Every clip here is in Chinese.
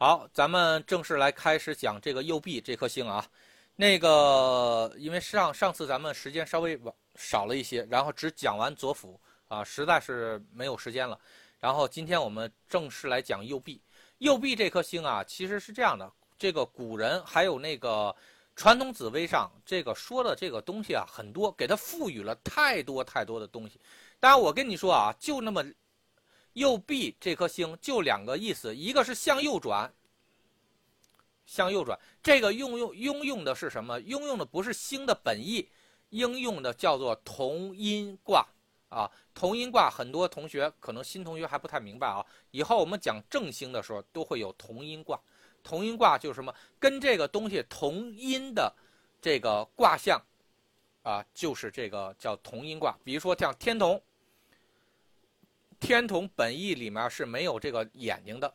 好，咱们正式来开始讲这个右臂这颗星啊。那个，因为上上次咱们时间稍微少了一些，然后只讲完左辅啊，实在是没有时间了。然后今天我们正式来讲右臂。右臂这颗星啊，其实是这样的，这个古人还有那个传统紫微上这个说的这个东西啊，很多，给它赋予了太多太多的东西。当然，我跟你说啊，就那么。右臂这颗星就两个意思，一个是向右转，向右转，这个用用应用的是什么？应用的不是星的本意，应用的叫做同音卦啊。同音卦很多同学可能新同学还不太明白啊。以后我们讲正星的时候都会有同音卦，同音卦就是什么？跟这个东西同音的这个卦象啊，就是这个叫同音卦。比如说像天同。天同本意里面是没有这个眼睛的，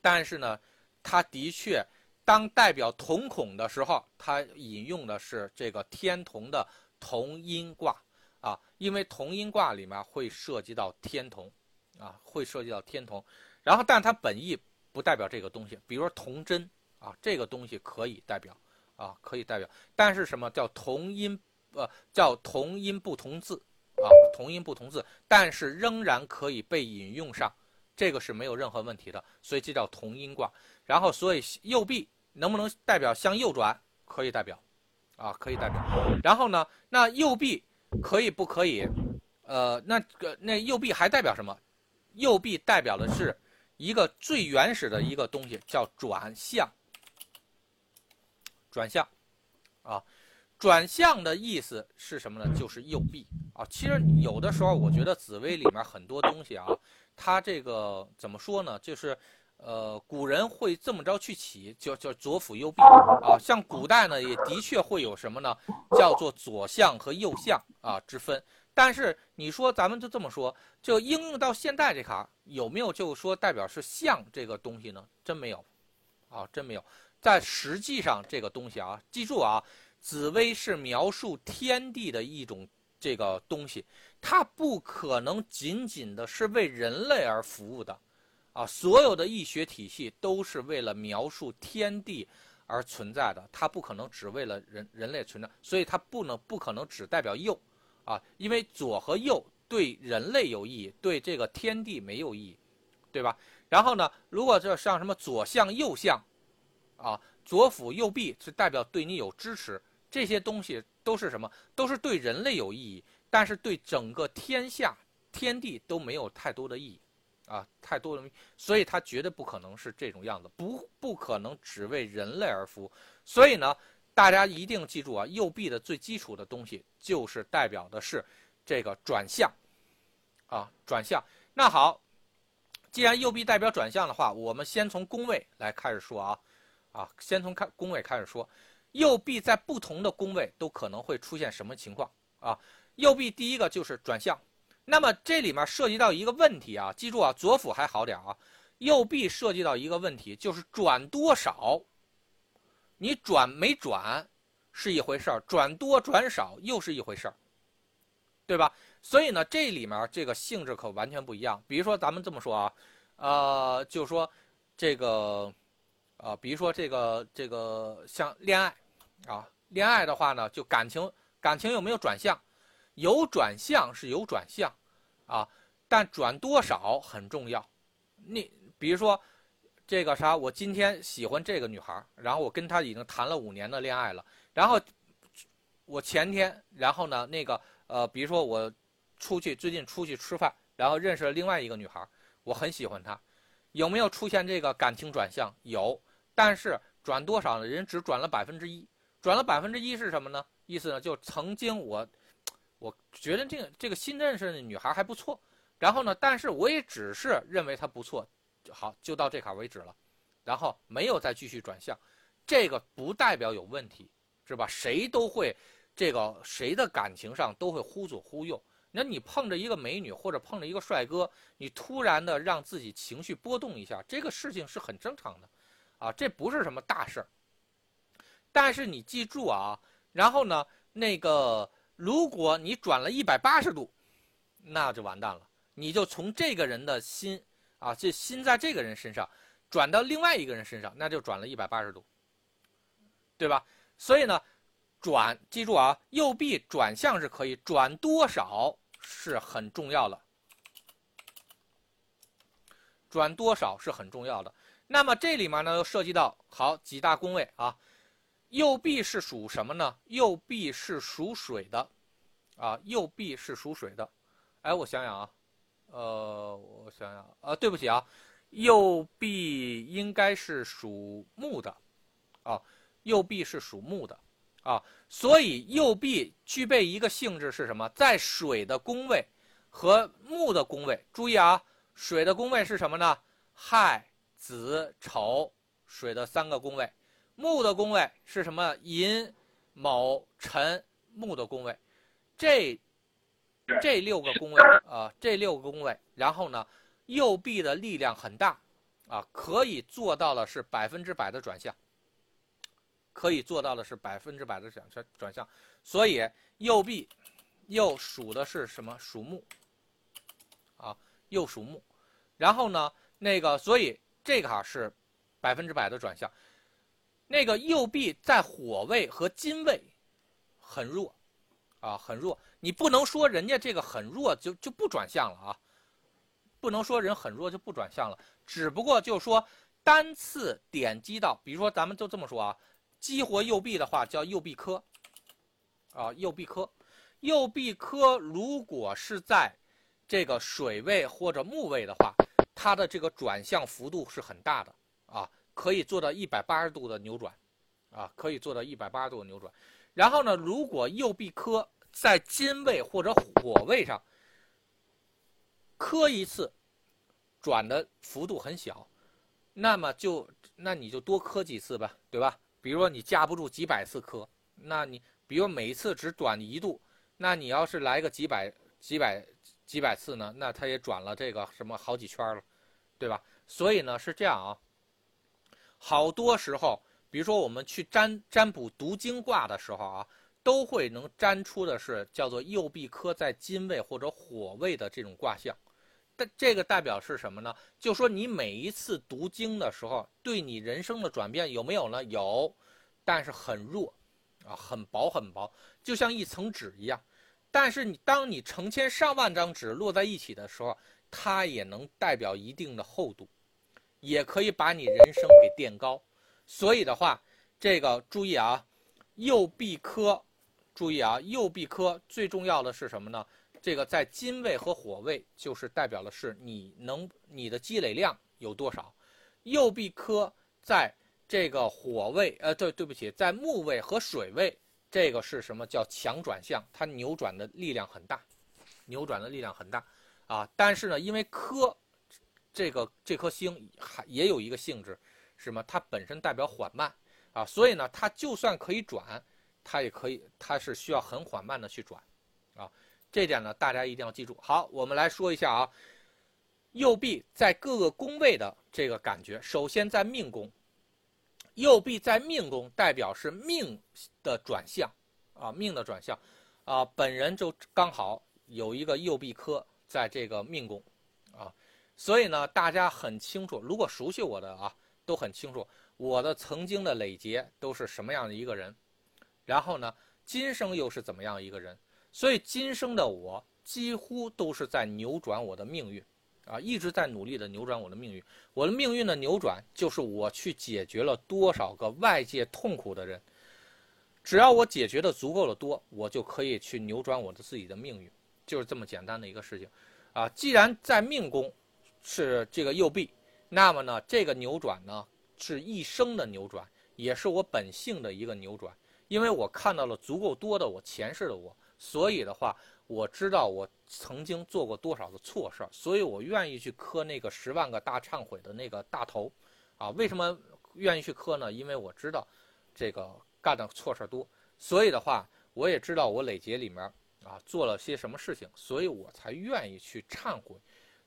但是呢，它的确当代表瞳孔的时候，它引用的是这个天同的同音卦。啊，因为同音卦里面会涉及到天同啊，会涉及到天同，然后但它本意不代表这个东西，比如说童真啊，这个东西可以代表啊，可以代表，但是什么？叫同音呃叫同音不同字。啊，同音不同字，但是仍然可以被引用上，这个是没有任何问题的，所以这叫同音卦。然后，所以右臂能不能代表向右转？可以代表，啊，可以代表。然后呢，那右臂可以不可以？呃，那个那右臂还代表什么？右臂代表的是一个最原始的一个东西，叫转向。转向，啊。转向的意思是什么呢？就是右臂啊。其实有的时候，我觉得紫薇里面很多东西啊，它这个怎么说呢？就是，呃，古人会这么着去起，叫叫左辅右臂啊。像古代呢，也的确会有什么呢？叫做左相和右相啊之分。但是你说咱们就这么说，就应用到现代这卡，有没有就说代表是相这个东西呢？真没有，啊，真没有。在实际上这个东西啊，记住啊。紫薇是描述天地的一种这个东西，它不可能仅仅的是为人类而服务的，啊，所有的易学体系都是为了描述天地而存在的，它不可能只为了人人类存在，所以它不能不可能只代表右，啊，因为左和右对人类有意义，对这个天地没有意义，对吧？然后呢，如果这像什么左向右向，啊，左辅右弼是代表对你有支持。这些东西都是什么？都是对人类有意义，但是对整个天下、天地都没有太多的意义，啊，太多的，所以它绝对不可能是这种样子，不不可能只为人类而服务。所以呢，大家一定记住啊，右臂的最基础的东西就是代表的是这个转向，啊，转向。那好，既然右臂代表转向的话，我们先从宫位来开始说啊，啊，先从看宫位开始说。右臂在不同的宫位都可能会出现什么情况啊？右臂第一个就是转向，那么这里面涉及到一个问题啊，记住啊，左辅还好点啊，右臂涉及到一个问题，就是转多少，你转没转是一回事儿，转多转少又是一回事儿，对吧？所以呢，这里面这个性质可完全不一样。比如说咱们这么说啊，呃，就说这个，啊，比如说这个这个像恋爱。啊，恋爱的话呢，就感情感情有没有转向？有转向是有转向，啊，但转多少很重要。你比如说，这个啥，我今天喜欢这个女孩，然后我跟她已经谈了五年的恋爱了，然后我前天，然后呢，那个呃，比如说我出去最近出去吃饭，然后认识了另外一个女孩，我很喜欢她，有没有出现这个感情转向？有，但是转多少呢？人只转了百分之一。转了百分之一是什么呢？意思呢，就曾经我，我觉得这个这个新认识的女孩还不错，然后呢，但是我也只是认为她不错，好就到这卡为止了，然后没有再继续转向，这个不代表有问题，是吧？谁都会，这个谁的感情上都会忽左忽右。那你碰着一个美女或者碰着一个帅哥，你突然的让自己情绪波动一下，这个事情是很正常的，啊，这不是什么大事儿。但是你记住啊，然后呢，那个如果你转了一百八十度，那就完蛋了。你就从这个人的心啊，这心在这个人身上转到另外一个人身上，那就转了一百八十度，对吧？所以呢，转记住啊，右臂转向是可以，转多少是很重要的，转多少是很重要的。那么这里面呢，又涉及到好几大宫位啊。右臂是属什么呢？右臂是属水的，啊，右臂是属水的。哎，我想想啊，呃，我想想，呃，对不起啊，右臂应该是属木的，啊，右臂是属木的，啊，所以右臂具备一个性质是什么？在水的宫位和木的宫位，注意啊，水的宫位是什么呢？亥。子丑水的三个宫位，木的宫位是什么？寅卯辰木的宫位，这这六个宫位啊，这六个宫位，然后呢，右臂的力量很大啊，可以做到的是百分之百的转向，可以做到的是百分之百的转转转向，所以右臂又属的是什么？属木啊，又属木，然后呢，那个所以。这个哈是百分之百的转向，那个右臂在火位和金位很弱，啊很弱。你不能说人家这个很弱就就不转向了啊，不能说人很弱就不转向了。只不过就说单次点击到，比如说咱们就这么说啊，激活右臂的话叫右臂科，啊右臂科，右臂科如果是在这个水位或者木位的话。它的这个转向幅度是很大的，可以做到一百八十度的扭转，啊，可以做到一百八十度的扭转。然后呢，如果右臂磕在金位或者火位上磕一次，转的幅度很小，那么就那你就多磕几次吧，对吧？比如说你架不住几百次磕，那你比如每一次只转一度，那你要是来个几百几百几百次呢，那它也转了这个什么好几圈了。对吧？所以呢是这样啊，好多时候，比如说我们去占占卜读经卦的时候啊，都会能占出的是叫做右臂科在金位或者火位的这种卦象。但这个代表是什么呢？就说你每一次读经的时候，对你人生的转变有没有呢？有，但是很弱，啊，很薄很薄，就像一层纸一样。但是你当你成千上万张纸摞在一起的时候。它也能代表一定的厚度，也可以把你人生给垫高。所以的话，这个注意啊，右臂科，注意啊，右臂科最重要的是什么呢？这个在金位和火位，就是代表的是你能你的积累量有多少。右臂科在这个火位，呃，对，对不起，在木位和水位，这个是什么叫强转向？它扭转的力量很大，扭转的力量很大。啊，但是呢，因为科这个这颗星还也有一个性质，什么？它本身代表缓慢啊，所以呢，它就算可以转，它也可以，它是需要很缓慢的去转啊。这点呢，大家一定要记住。好，我们来说一下啊，右臂在各个宫位的这个感觉。首先在命宫，右臂在命宫代表是命的转向啊，命的转向啊，本人就刚好有一个右臂科。在这个命宫，所以呢，大家很清楚，如果熟悉我的啊，都很清楚我的曾经的累劫都是什么样的一个人，然后呢，今生又是怎么样一个人，所以今生的我几乎都是在扭转我的命运，啊，一直在努力的扭转我的命运。我的命运的扭转，就是我去解决了多少个外界痛苦的人，只要我解决的足够的多，我就可以去扭转我的自己的命运。就是这么简单的一个事情，啊，既然在命宫是这个右臂，那么呢，这个扭转呢是一生的扭转，也是我本性的一个扭转。因为我看到了足够多的我前世的我，所以的话，我知道我曾经做过多少的错事儿，所以我愿意去磕那个十万个大忏悔的那个大头，啊，为什么愿意去磕呢？因为我知道这个干的错事儿多，所以的话，我也知道我累劫里面。啊，做了些什么事情，所以我才愿意去忏悔。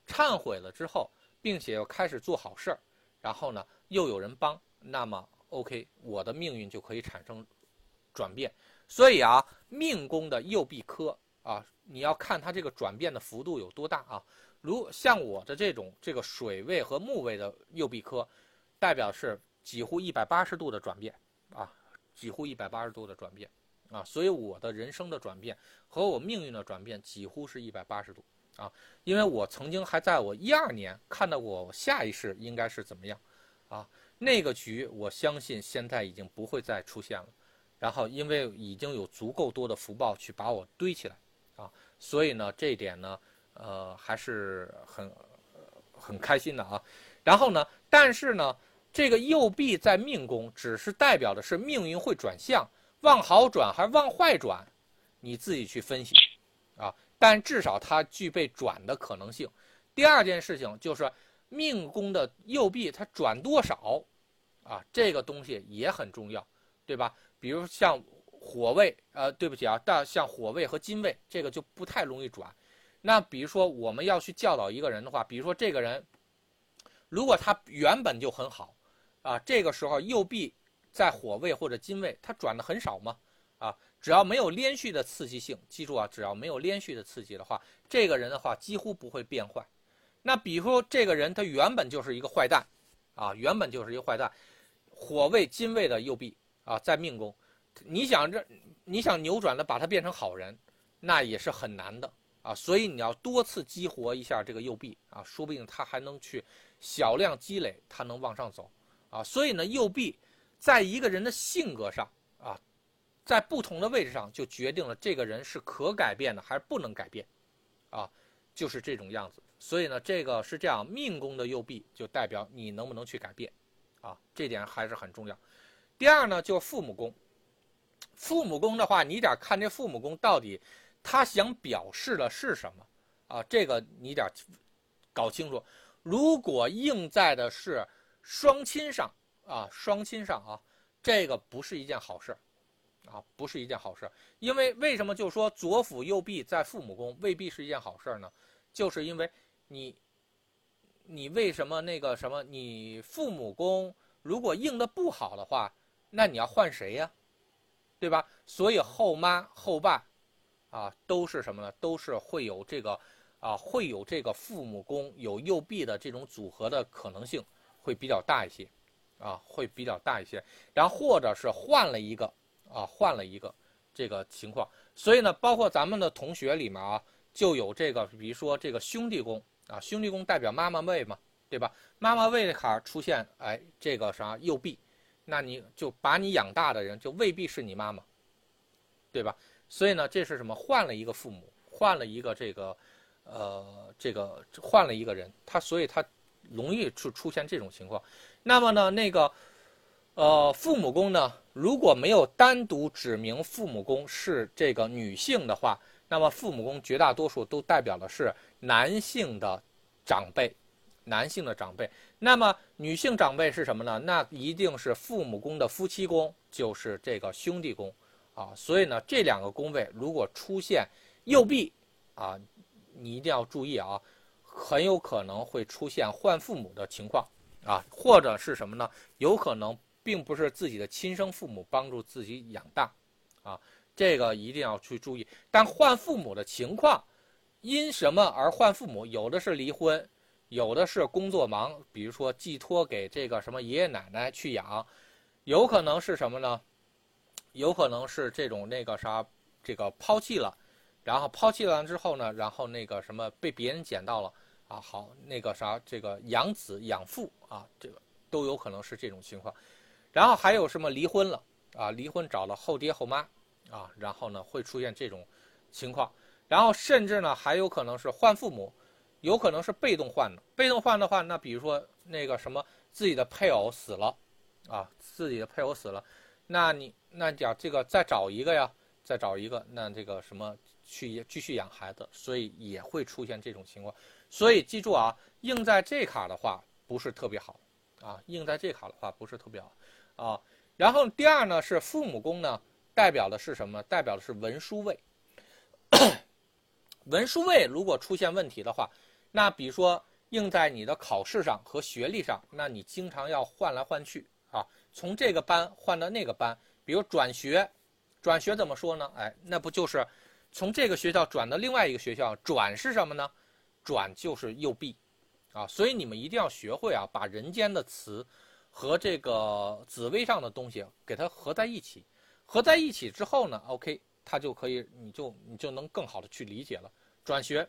忏悔了之后，并且又开始做好事儿，然后呢，又有人帮，那么 OK，我的命运就可以产生转变。所以啊，命宫的右臂科啊，你要看它这个转变的幅度有多大啊。如像我的这种这个水位和木位的右臂科，代表是几乎一百八十度的转变啊，几乎一百八十度的转变啊，所以我的人生的转变和我命运的转变几乎是一百八十度啊，因为我曾经还在我一二年看到过我下一世应该是怎么样啊，那个局我相信现在已经不会再出现了，然后因为已经有足够多的福报去把我堆起来啊，所以呢这一点呢，呃还是很很开心的啊，然后呢，但是呢。这个右臂在命宫，只是代表的是命运会转向，往好转还是往坏转，你自己去分析，啊，但至少它具备转的可能性。第二件事情就是命宫的右臂它转多少，啊，这个东西也很重要，对吧？比如像火位，呃，对不起啊，但像火位和金位，这个就不太容易转。那比如说我们要去教导一个人的话，比如说这个人，如果他原本就很好。啊，这个时候右臂在火位或者金位，他转的很少吗？只要没有连续的刺激性，记住啊，只要没有连续的刺激的话，这个人的话几乎不会变坏。那比如说这个人他原本就是一个坏蛋，啊，原本就是一个坏蛋，火位金位的右臂啊，在命宫，你想这你想扭转的把他变成好人，那也是很难的啊。所以你要多次激活一下这个右臂啊，说不定他还能去小量积累，他能往上走。啊，所以呢，右臂在一个人的性格上啊，在不同的位置上就决定了这个人是可改变的还是不能改变，啊，就是这种样子。所以呢，这个是这样，命宫的右臂就代表你能不能去改变，啊，这点还是很重要。第二呢，就是父母宫，父母宫的话，你得看这父母宫到底他想表示的是什么，啊，这个你得搞清楚。如果应在的是。双亲上啊，双亲上啊，这个不是一件好事啊，不是一件好事因为为什么就说左辅右弼在父母宫未必是一件好事呢？就是因为你，你为什么那个什么，你父母宫如果应的不好的话，那你要换谁呀？对吧？所以后妈后爸，啊，都是什么呢？都是会有这个啊，会有这个父母宫有右弼的这种组合的可能性。会比较大一些，啊，会比较大一些，然后或者是换了一个，啊，换了一个这个情况，所以呢，包括咱们的同学里面啊，就有这个，比如说这个兄弟宫啊，兄弟宫代表妈妈位嘛，对吧？妈妈位的卡出现，哎，这个啥右臂，那你就把你养大的人就未必是你妈妈，对吧？所以呢，这是什么？换了一个父母，换了一个这个，呃，这个换了一个人，他所以他。容易出出现这种情况，那么呢，那个，呃，父母宫呢，如果没有单独指明父母宫是这个女性的话，那么父母宫绝大多数都代表的是男性的长辈，男性的长辈。那么女性长辈是什么呢？那一定是父母宫的夫妻宫，就是这个兄弟宫，啊，所以呢，这两个宫位如果出现右臂，啊，你一定要注意啊。很有可能会出现换父母的情况，啊，或者是什么呢？有可能并不是自己的亲生父母帮助自己养大，啊，这个一定要去注意。但换父母的情况，因什么而换父母？有的是离婚，有的是工作忙，比如说寄托给这个什么爷爷奶奶去养，有可能是什么呢？有可能是这种那个啥，这个抛弃了，然后抛弃完之后呢，然后那个什么被别人捡到了。啊，好，那个啥，这个养子养父啊，这个都有可能是这种情况。然后还有什么离婚了啊？离婚找了后爹后妈啊，然后呢会出现这种情况。然后甚至呢还有可能是换父母，有可能是被动换的。被动换的话，那比如说那个什么自己的配偶死了啊，自己的配偶死了，那你那讲这个再找一个呀，再找一个，那这个什么去继续养孩子，所以也会出现这种情况。所以记住啊，硬在这卡的话不是特别好，啊，硬在这卡的话不是特别好，啊，然后第二呢是父母宫呢，代表的是什么？代表的是文书位。文书位如果出现问题的话，那比如说印在你的考试上和学历上，那你经常要换来换去啊，从这个班换到那个班，比如转学，转学怎么说呢？哎，那不就是从这个学校转到另外一个学校？转是什么呢？转就是右臂，啊，所以你们一定要学会啊，把人间的词和这个紫微上的东西给它合在一起，合在一起之后呢，OK，它就可以，你就你就能更好的去理解了。转学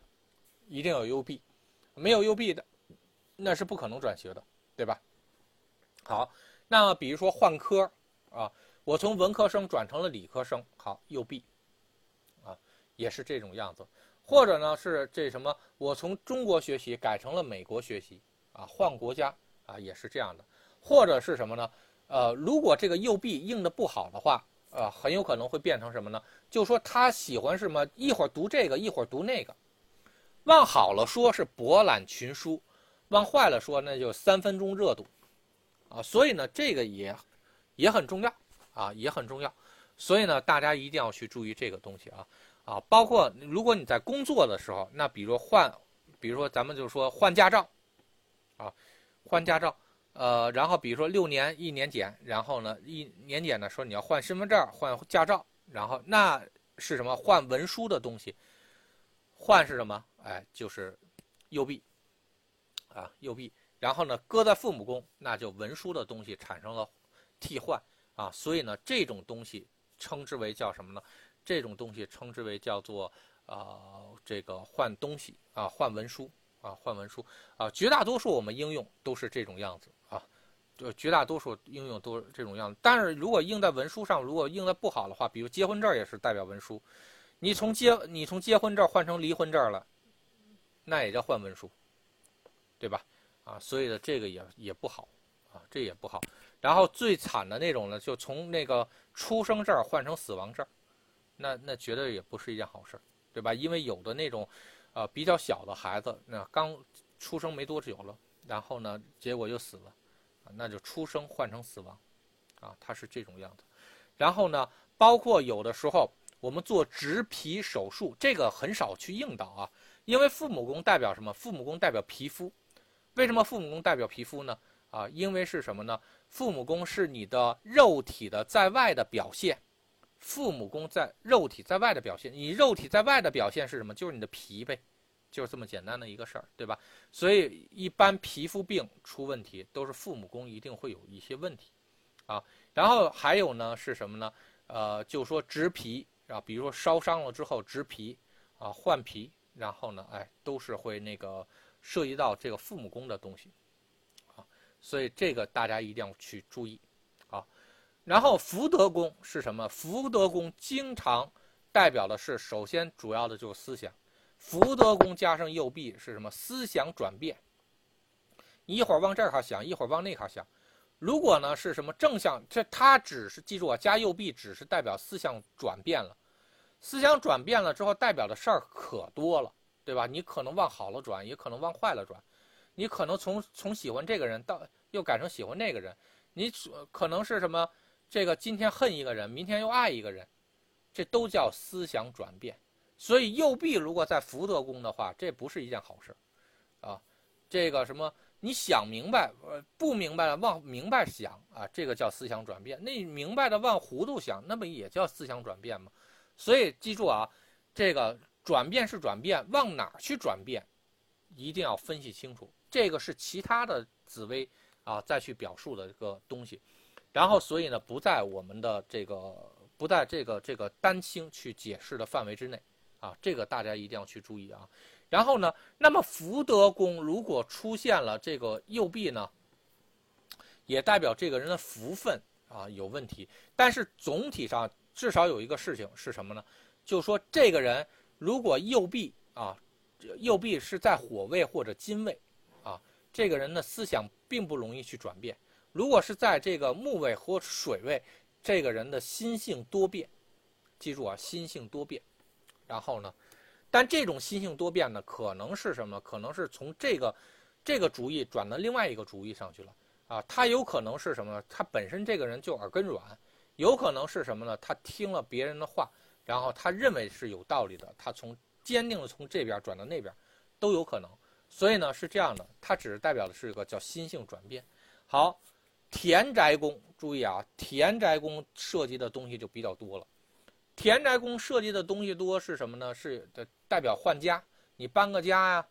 一定要右臂，没有右臂的，那是不可能转学的，对吧？好，那比如说换科啊，我从文科生转成了理科生，好，右臂啊，也是这种样子。或者呢是这什么，我从中国学习改成了美国学习啊，换国家啊，也是这样的。或者是什么呢？呃，如果这个右臂硬的不好的话，呃，很有可能会变成什么呢？就说他喜欢什么，一会儿读这个，一会儿读那个。往好了说是博览群书，往坏了说那就三分钟热度，啊，所以呢，这个也也很重要啊，也很重要。所以呢，大家一定要去注意这个东西啊啊，包括如果你在工作的时候，那比如换，比如说咱们就说换驾照，啊，换驾照。呃，然后比如说六年一年检，然后呢一年检呢说你要换身份证、换驾照，然后那是什么？换文书的东西，换是什么？哎，就是右臂啊，右臂。然后呢，搁在父母宫，那就文书的东西产生了替换啊，所以呢，这种东西称之为叫什么呢？这种东西称之为叫做啊，这个换东西啊，换文书。啊，换文书啊，绝大多数我们应用都是这种样子就绝大多数应用都是这种样子。但是如果印在文书上，如果印的不好的话，比如结婚证也是代表文书，你从结你从结婚证换成离婚证了，那也叫换文书，对吧？啊，所以呢，这个也也不好啊，这也不好。然后最惨的那种呢，就从那个出生证换成死亡证，那那绝对也不是一件好事，对吧？因为有的那种。呃，比较小的孩子，那刚出生没多久了，然后呢，结果就死了，那就出生换成死亡，啊，它是这种样子。然后呢，包括有的时候我们做植皮手术，这个很少去应到啊，因为父母宫代表什么？父母宫代表皮肤，为什么父母宫代表皮肤呢？啊，因为是什么呢？父母宫是你的肉体的在外的表现。父母宫在肉体在外的表现，你肉体在外的表现是什么？就是你的皮呗，就是这么简单的一个事儿，对吧？所以一般皮肤病出问题都是父母宫一定会有一些问题，啊，然后还有呢是什么呢？呃，就说植皮啊，比如说烧伤了之后植皮啊，换皮，然后呢，哎，都是会那个涉及到这个父母宫的东西，啊，所以这个大家一定要去注意。啊然后福德宫是什么？福德宫经常代表的是，首先主要的就是思想。福德宫加上右臂是什么？思想转变。你一会儿往这儿哈想，一会儿往那哈想。如果呢是什么正向？这它只是记住啊，加右臂只是代表思想转变了。思想转变了之后，代表的事儿可多了，对吧？你可能往好了转，也可能往坏了转。你可能从从喜欢这个人到又改成喜欢那个人。你可能是什么？这个今天恨一个人，明天又爱一个人，这都叫思想转变。所以右臂如果在福德宫的话，这不是一件好事，啊，这个什么你想明白，呃，不明白了往明白想啊，这个叫思想转变。那明白的往糊涂想，那不也叫思想转变吗？所以记住啊，这个转变是转变，往哪儿去转变，一定要分析清楚。这个是其他的紫薇啊再去表述的一个东西。然后，所以呢，不在我们的这个不在这个这个丹青去解释的范围之内，啊，这个大家一定要去注意啊。然后呢，那么福德宫如果出现了这个右臂呢，也代表这个人的福分啊有问题。但是总体上至少有一个事情是什么呢？就说这个人如果右臂啊，右臂是在火位或者金位，啊，这个人的思想并不容易去转变。如果是在这个木位或水位，这个人的心性多变，记住啊，心性多变。然后呢，但这种心性多变呢，可能是什么？可能是从这个这个主意转到另外一个主意上去了啊。他有可能是什么？他本身这个人就耳根软，有可能是什么呢？他听了别人的话，然后他认为是有道理的，他从坚定的从这边转到那边，都有可能。所以呢，是这样的，它只是代表的是一个叫心性转变。好。田宅宫，注意啊，田宅宫涉及的东西就比较多了。田宅宫涉及的东西多是什么呢？是的，代表换家，你搬个家呀，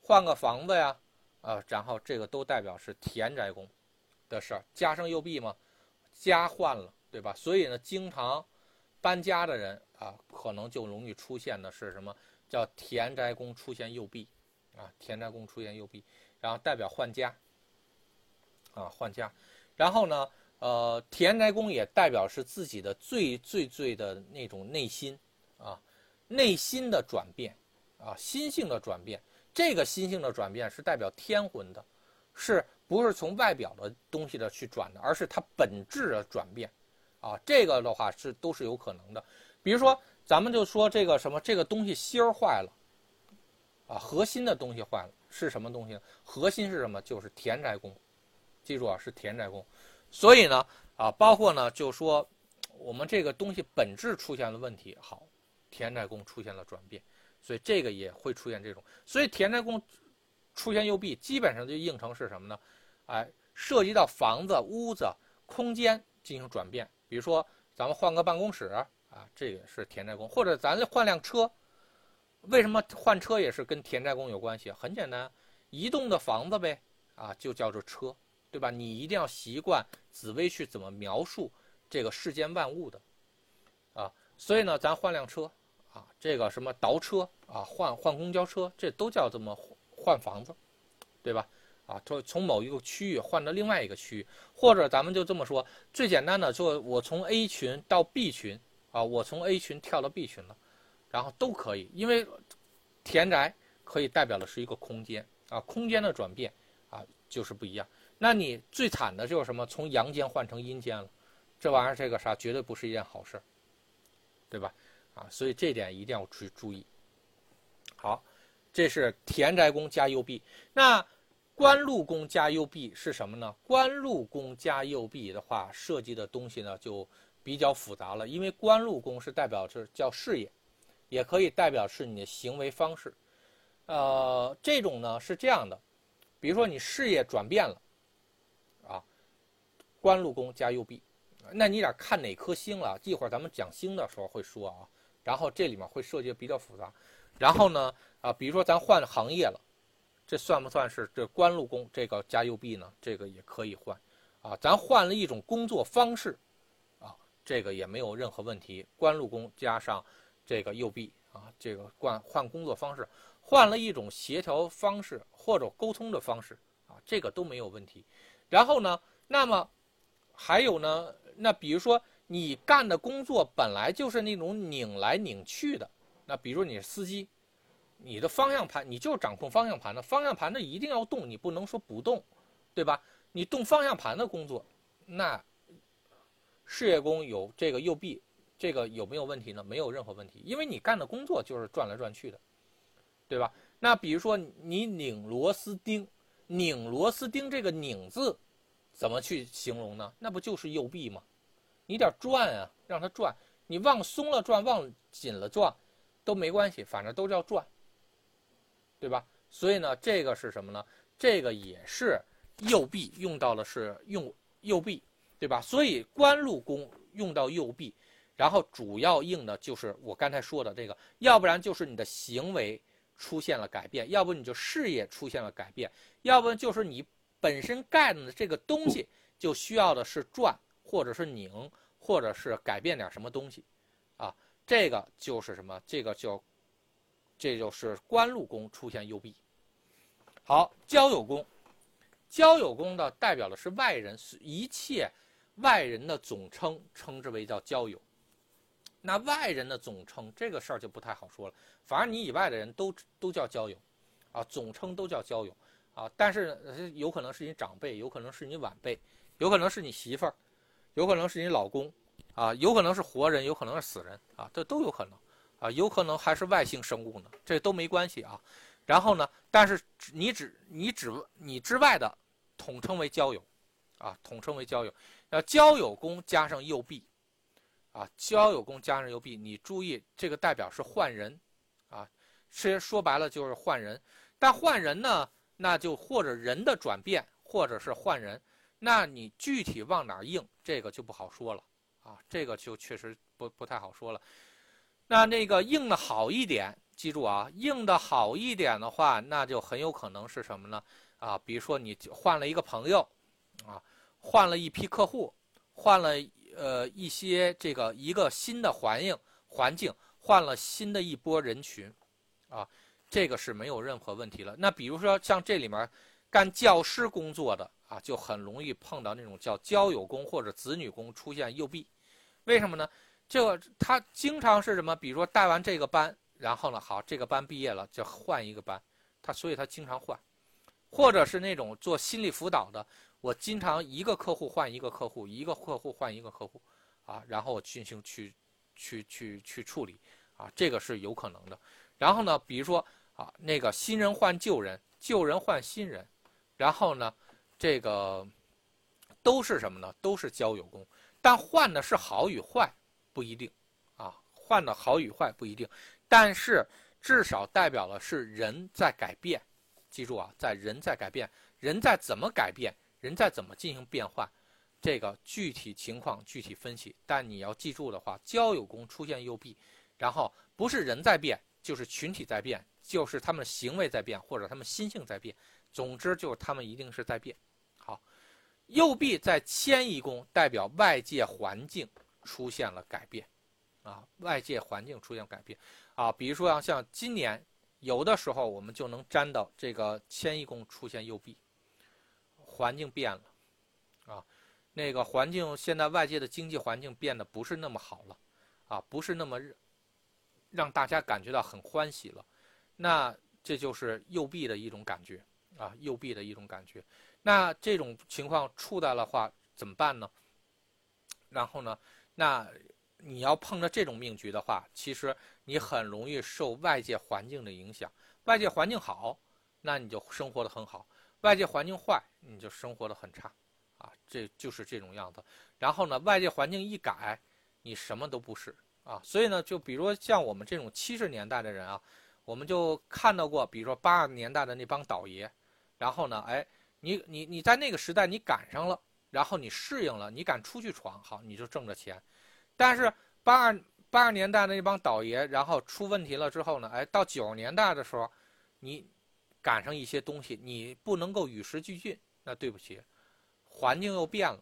换个房子呀，啊，然后这个都代表是田宅宫，的事儿，加上右弼嘛，家换了，对吧？所以呢，经常搬家的人啊，可能就容易出现的是什么？叫田宅宫出现右弼，啊，田宅宫出现右弼，然后代表换家，啊，换家。然后呢，呃，田宅宫也代表是自己的最最最的那种内心，啊，内心的转变，啊，心性的转变。这个心性的转变是代表天魂的，是不是从外表的东西的去转的，而是它本质的转变，啊，这个的话是都是有可能的。比如说。咱们就说这个什么，这个东西芯儿坏了，啊，核心的东西坏了，是什么东西呢？核心是什么？就是田宅宫，记住啊，是田宅宫。所以呢，啊，包括呢，就说我们这个东西本质出现了问题，好，田宅宫出现了转变，所以这个也会出现这种。所以田宅宫出现右臂，基本上就应成是什么呢？哎，涉及到房子、屋子、空间进行转变，比如说咱们换个办公室。啊，这个是田宅宫，或者咱换辆车，为什么换车也是跟田宅宫有关系？很简单，移动的房子呗，啊，就叫做车，对吧？你一定要习惯紫薇去怎么描述这个世间万物的，啊，所以呢，咱换辆车，啊，这个什么倒车啊，换换公交车，这都叫这么换房子，对吧？啊，从从某一个区域换到另外一个区域，或者咱们就这么说，最简单的，就我从 A 群到 B 群。啊，我从 A 群跳到 B 群了，然后都可以，因为田宅可以代表的是一个空间啊，空间的转变啊就是不一样。那你最惨的就是什么？从阳间换成阴间了，这玩意儿这个啥绝对不是一件好事，对吧？啊，所以这点一定要去注意。好，这是田宅宫加右弼。那官禄宫加右弼是什么呢？官禄宫加右弼的话，涉及的东西呢就。比较复杂了，因为官禄宫是代表是叫事业，也可以代表是你的行为方式。呃，这种呢是这样的，比如说你事业转变了，官禄宫加右弼，那你得看哪颗星了。一会儿咱们讲星的时候会说啊。然后这里面会涉及比较复杂。然后呢，啊，比如说咱换行业了，这算不算是这官禄宫这个加右弼呢？这个也可以换，啊，咱换了一种工作方式啊。这个也没有任何问题，官禄宫加上这个右弼啊，这个换换工作方式，换了一种协调方式或者沟通的方式啊，这个都没有问题。然后呢，那么还有呢，那比如说你干的工作本来就是那种拧来拧去的，那比如你是司机，你的方向盘你就掌控方向盘的，方向盘的一定要动，你不能说不动，对吧？你动方向盘的工作，那。事业宫有这个右臂，这个有没有问题呢？没有任何问题，因为你干的工作就是转来转去的，对吧？那比如说你拧螺丝钉，拧螺丝钉这个拧字怎么去形容呢？那不就是右臂吗？你得转啊，让它转，你往松了转，往紧了转都没关系，反正都叫转，对吧？所以呢，这个是什么呢？这个也是右臂用到的是用右臂。对吧？所以官禄宫用到右臂，然后主要应的就是我刚才说的这个，要不然就是你的行为出现了改变，要不你就事业出现了改变，要不就是你本身盖的这个东西就需要的是转，或者是拧，或者是改变点什么东西，啊，这个就是什么？这个叫，这就是官禄宫出现右臂。好，交友宫，交友宫的代表的是外人，一切。外人的总称称之为叫交友，那外人的总称这个事儿就不太好说了。反正你以外的人都都叫交友，啊，总称都叫交友，啊，但是有可能是你长辈，有可能是你晚辈，有可能是你媳妇儿，有可能是你老公，啊，有可能是活人，有可能是死人，啊，这都有可能，啊，有可能还是外星生物呢，这都没关系啊。然后呢，但是你只你只你之外的统称为交友，啊，统称为交友。要交友宫加上右臂，啊，交友宫加上右臂，你注意这个代表是换人，啊，其实说白了就是换人。但换人呢，那就或者人的转变，或者是换人，那你具体往哪应，这个就不好说了，啊，这个就确实不不太好说了。那那个应的好一点，记住啊，应的好一点的话，那就很有可能是什么呢？啊，比如说你换了一个朋友，啊。换了一批客户，换了呃一些这个一个新的环境环境，换了新的一波人群，啊，这个是没有任何问题了。那比如说像这里面干教师工作的啊，就很容易碰到那种叫交友工或者子女工出现右臂，为什么呢？这个他经常是什么？比如说带完这个班，然后呢，好，这个班毕业了就换一个班，他所以他经常换，或者是那种做心理辅导的。我经常一个客户换一个客户，一个客户换一个客户，啊，然后进行去，去去去处理，啊，这个是有可能的。然后呢，比如说啊，那个新人换旧人，旧人换新人，然后呢，这个都是什么呢？都是交友工，但换的是好与坏不一定，啊，换的好与坏不一定，但是至少代表了是人在改变。记住啊，在人在改变，人在怎么改变？人在怎么进行变换，这个具体情况具体分析。但你要记住的话，交友宫出现右臂，然后不是人在变，就是群体在变，就是他们行为在变，或者他们心性在变。总之就是他们一定是在变。好，右臂在迁移宫代表外界环境出现了改变，啊，外界环境出现改变，啊，比如说像像今年有的时候我们就能沾到这个迁移宫出现右臂。环境变了，啊，那个环境现在外界的经济环境变得不是那么好了，啊，不是那么让大家感觉到很欢喜了，那这就是右臂的一种感觉，啊，右臂的一种感觉。那这种情况触到的话怎么办呢？然后呢，那你要碰着这种命局的话，其实你很容易受外界环境的影响。外界环境好，那你就生活的很好。外界环境坏，你就生活的很差，啊，这就是这种样子。然后呢，外界环境一改，你什么都不是啊。所以呢，就比如说像我们这种七十年代的人啊，我们就看到过，比如说八十年代的那帮倒爷，然后呢，哎，你你你在那个时代你赶上了，然后你适应了，你敢出去闯，好，你就挣着钱。但是八二八十年代的那帮倒爷，然后出问题了之后呢，哎，到九十年代的时候，你。赶上一些东西，你不能够与时俱进，那对不起，环境又变了，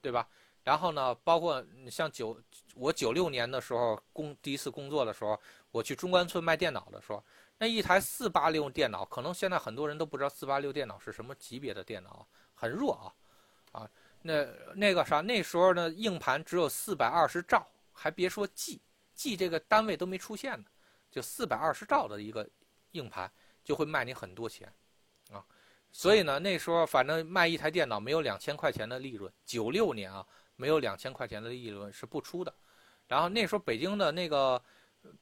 对吧？然后呢，包括像九我九六年的时候工第一次工作的时候，我去中关村卖电脑的时候，那一台四八六电脑，可能现在很多人都不知道四八六电脑是什么级别的电脑，很弱啊，啊，那那个啥，那时候呢硬盘只有四百二十兆，还别说 G，G 这个单位都没出现呢，就四百二十兆的一个硬盘。就会卖你很多钱，啊，所以呢，那时候反正卖一台电脑没有两千块钱的利润。九六年啊，没有两千块钱的利润是不出的。然后那时候北京的那个，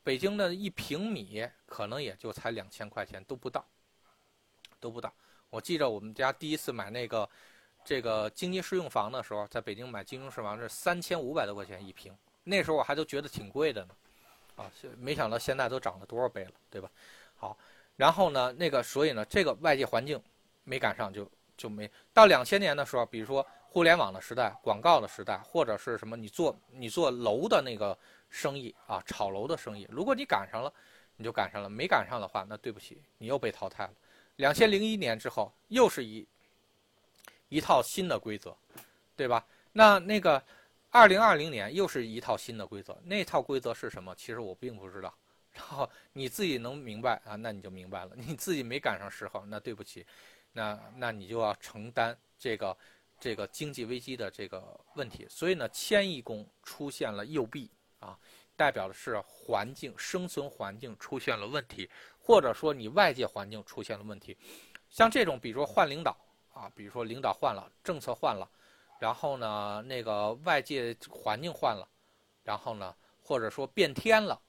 北京的一平米可能也就才两千块钱都不到，都不到。我记着我们家第一次买那个这个经济适用房的时候，在北京买经济适用房是三千五百多块钱一平，那时候我还都觉得挺贵的呢，啊，没想到现在都涨了多少倍了，对吧？好。然后呢，那个，所以呢，这个外界环境没赶上，就就没到两千年的时候，比如说互联网的时代、广告的时代，或者是什么，你做你做楼的那个生意啊，炒楼的生意，如果你赶上了，你就赶上了；没赶上的话，那对不起，你又被淘汰了。两千零一年之后，又是一一套新的规则，对吧？那那个二零二零年又是一套新的规则，那套规则是什么？其实我并不知道。然后你自己能明白啊，那你就明白了。你自己没赶上时候，那对不起，那那你就要承担这个这个经济危机的这个问题。所以呢，迁移宫出现了右臂啊，代表的是环境生存环境出现了问题，或者说你外界环境出现了问题。像这种，比如说换领导啊，比如说领导换了，政策换了，然后呢，那个外界环境换了，然后呢，或者说变天了。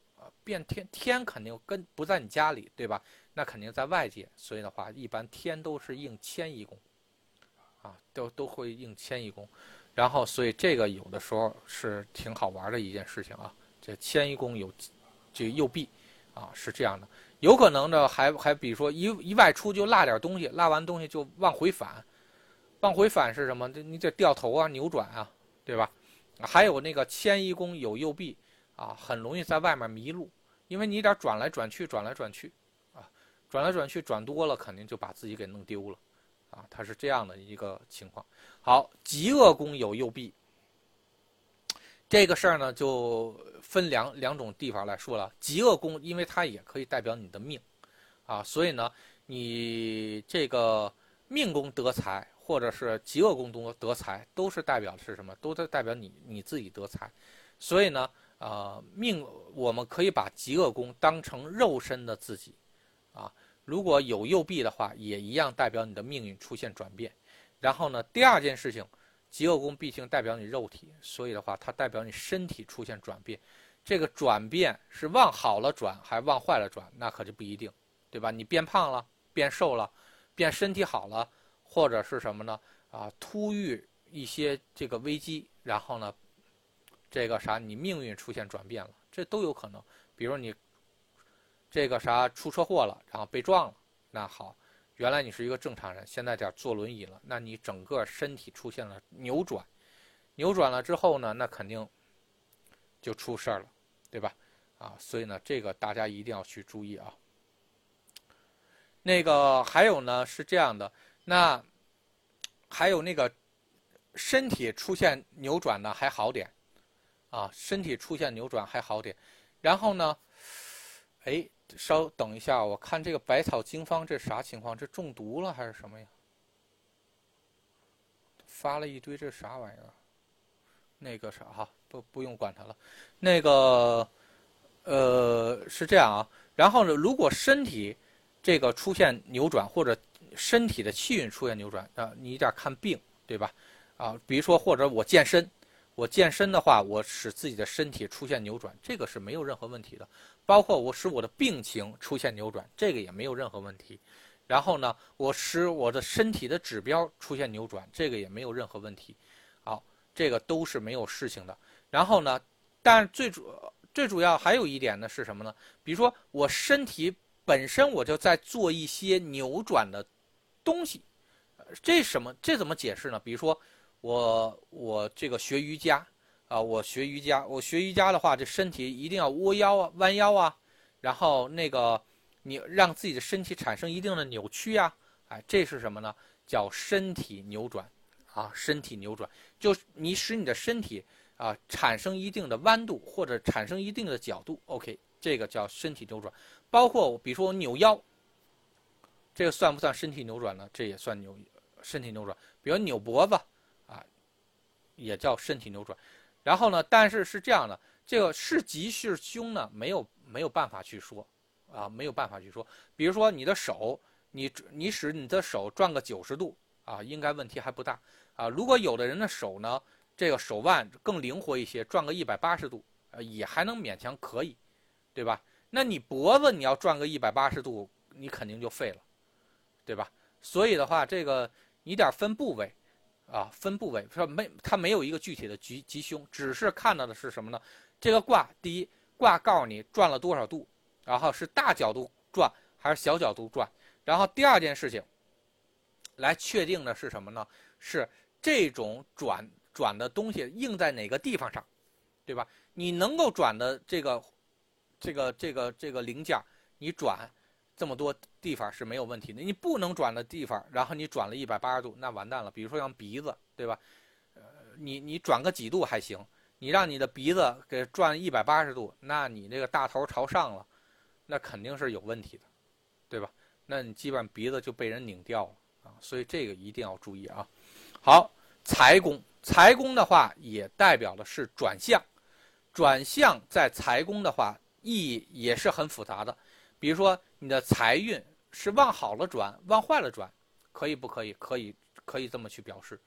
变天天肯定跟不在你家里，对吧？那肯定在外界，所以的话，一般天都是应迁移宫，啊，都都会应迁移宫。然后，所以这个有的时候是挺好玩的一件事情啊。这迁移宫有这右臂，啊，是这样的。有可能呢，还还比如说一一外出就落点东西，落完东西就往回返，往回返是什么？这你得掉头啊，扭转啊，对吧？还有那个迁移宫有右臂。啊，很容易在外面迷路，因为你得转来转去，转来转去，转来转去转多了，肯定就把自己给弄丢了，啊，它是这样的一个情况。好，极恶宫有右弼，这个事儿呢就分两两种地方来说了。极恶宫，因为它也可以代表你的命，啊，所以呢，你这个命宫得财，或者是极恶宫中得财，都是代表的是什么？都是代表你你自己得财。所以呢，啊，命我们可以把极恶宫当成肉身的自己，啊，如果有右臂的话，也一样代表你的命运出现转变。然后呢，第二件事情。极恶宫毕竟代表你肉体，所以的话，它代表你身体出现转变。这个转变是往好了转，还往坏了转？那可就不一定，对吧？你变胖了，变瘦了，变身体好了，或者是什么呢？啊，突遇一些这个危机，然后呢，这个啥，你命运出现转变了，这都有可能。比如你这个啥出车祸了，然后被撞了，那好。原来你是一个正常人，现在点坐轮椅了，那你整个身体出现了扭转，扭转了之后呢，那肯定就出事儿了，对吧？啊，所以呢，这个大家一定要去注意啊。那个还有呢是这样的，那还有那个身体出现扭转的还好点，啊，身体出现扭转还好点，然后呢，哎。稍等一下，我看这个百草经方这啥情况？这中毒了还是什么呀？发了一堆这啥玩意儿？那个啥哈，不不用管它了。那个呃是这样啊。然后呢，如果身体这个出现扭转，或者身体的气运出现扭转啊，你得看病，对吧？啊，比如说或者我健身。我健身的话，我使自己的身体出现扭转，这个是没有任何问题的。包括我使我的病情出现扭转，这个也没有任何问题。然后呢，我使我的身体的指标出现扭转，这个也没有任何问题。好，这个都是没有事情的。然后呢，但最主最主要还有一点呢是什么呢？比如说我身体本身我就在做一些扭转的东西，这什么？这怎么解释呢？比如说。我我这个学瑜伽啊，我学瑜伽，我学瑜伽的话，这身体一定要窝腰啊，弯腰啊，然后那个你让自己的身体产生一定的扭曲啊，哎，这是什么呢？叫身体扭转啊，身体扭转，就是你使你的身体啊产生一定的弯度或者产生一定的角度，OK，这个叫身体扭转。包括比如说我扭腰，这个算不算身体扭转呢？这也算扭身体扭转。比如扭脖子啊。也叫身体扭转，然后呢？但是是这样的，这个是吉是凶呢？没有没有办法去说，啊，没有办法去说。比如说你的手，你你使你的手转个九十度啊，应该问题还不大啊。如果有的人的手呢，这个手腕更灵活一些，转个一百八十度，呃，也还能勉强可以，对吧？那你脖子你要转个一百八十度，你肯定就废了，对吧？所以的话，这个你得分部位。啊，分部位说没，它没有一个具体的吉吉凶，只是看到的是什么呢？这个卦，第一卦告诉你转了多少度，然后是大角度转还是小角度转，然后第二件事情，来确定的是什么呢？是这种转转的东西应在哪个地方上，对吧？你能够转的这个，这个这个这个零件，你转。这么多地方是没有问题的，你不能转的地方，然后你转了一百八十度，那完蛋了。比如说像鼻子，对吧？呃，你你转个几度还行，你让你的鼻子给转一百八十度，那你这个大头朝上了，那肯定是有问题的，对吧？那你基本上鼻子就被人拧掉了啊，所以这个一定要注意啊。好，财宫，财宫的话也代表的是转向，转向在财宫的话意义也是很复杂的。比如说，你的财运是往好了转，往坏了转，可以不可以？可以，可以这么去表示，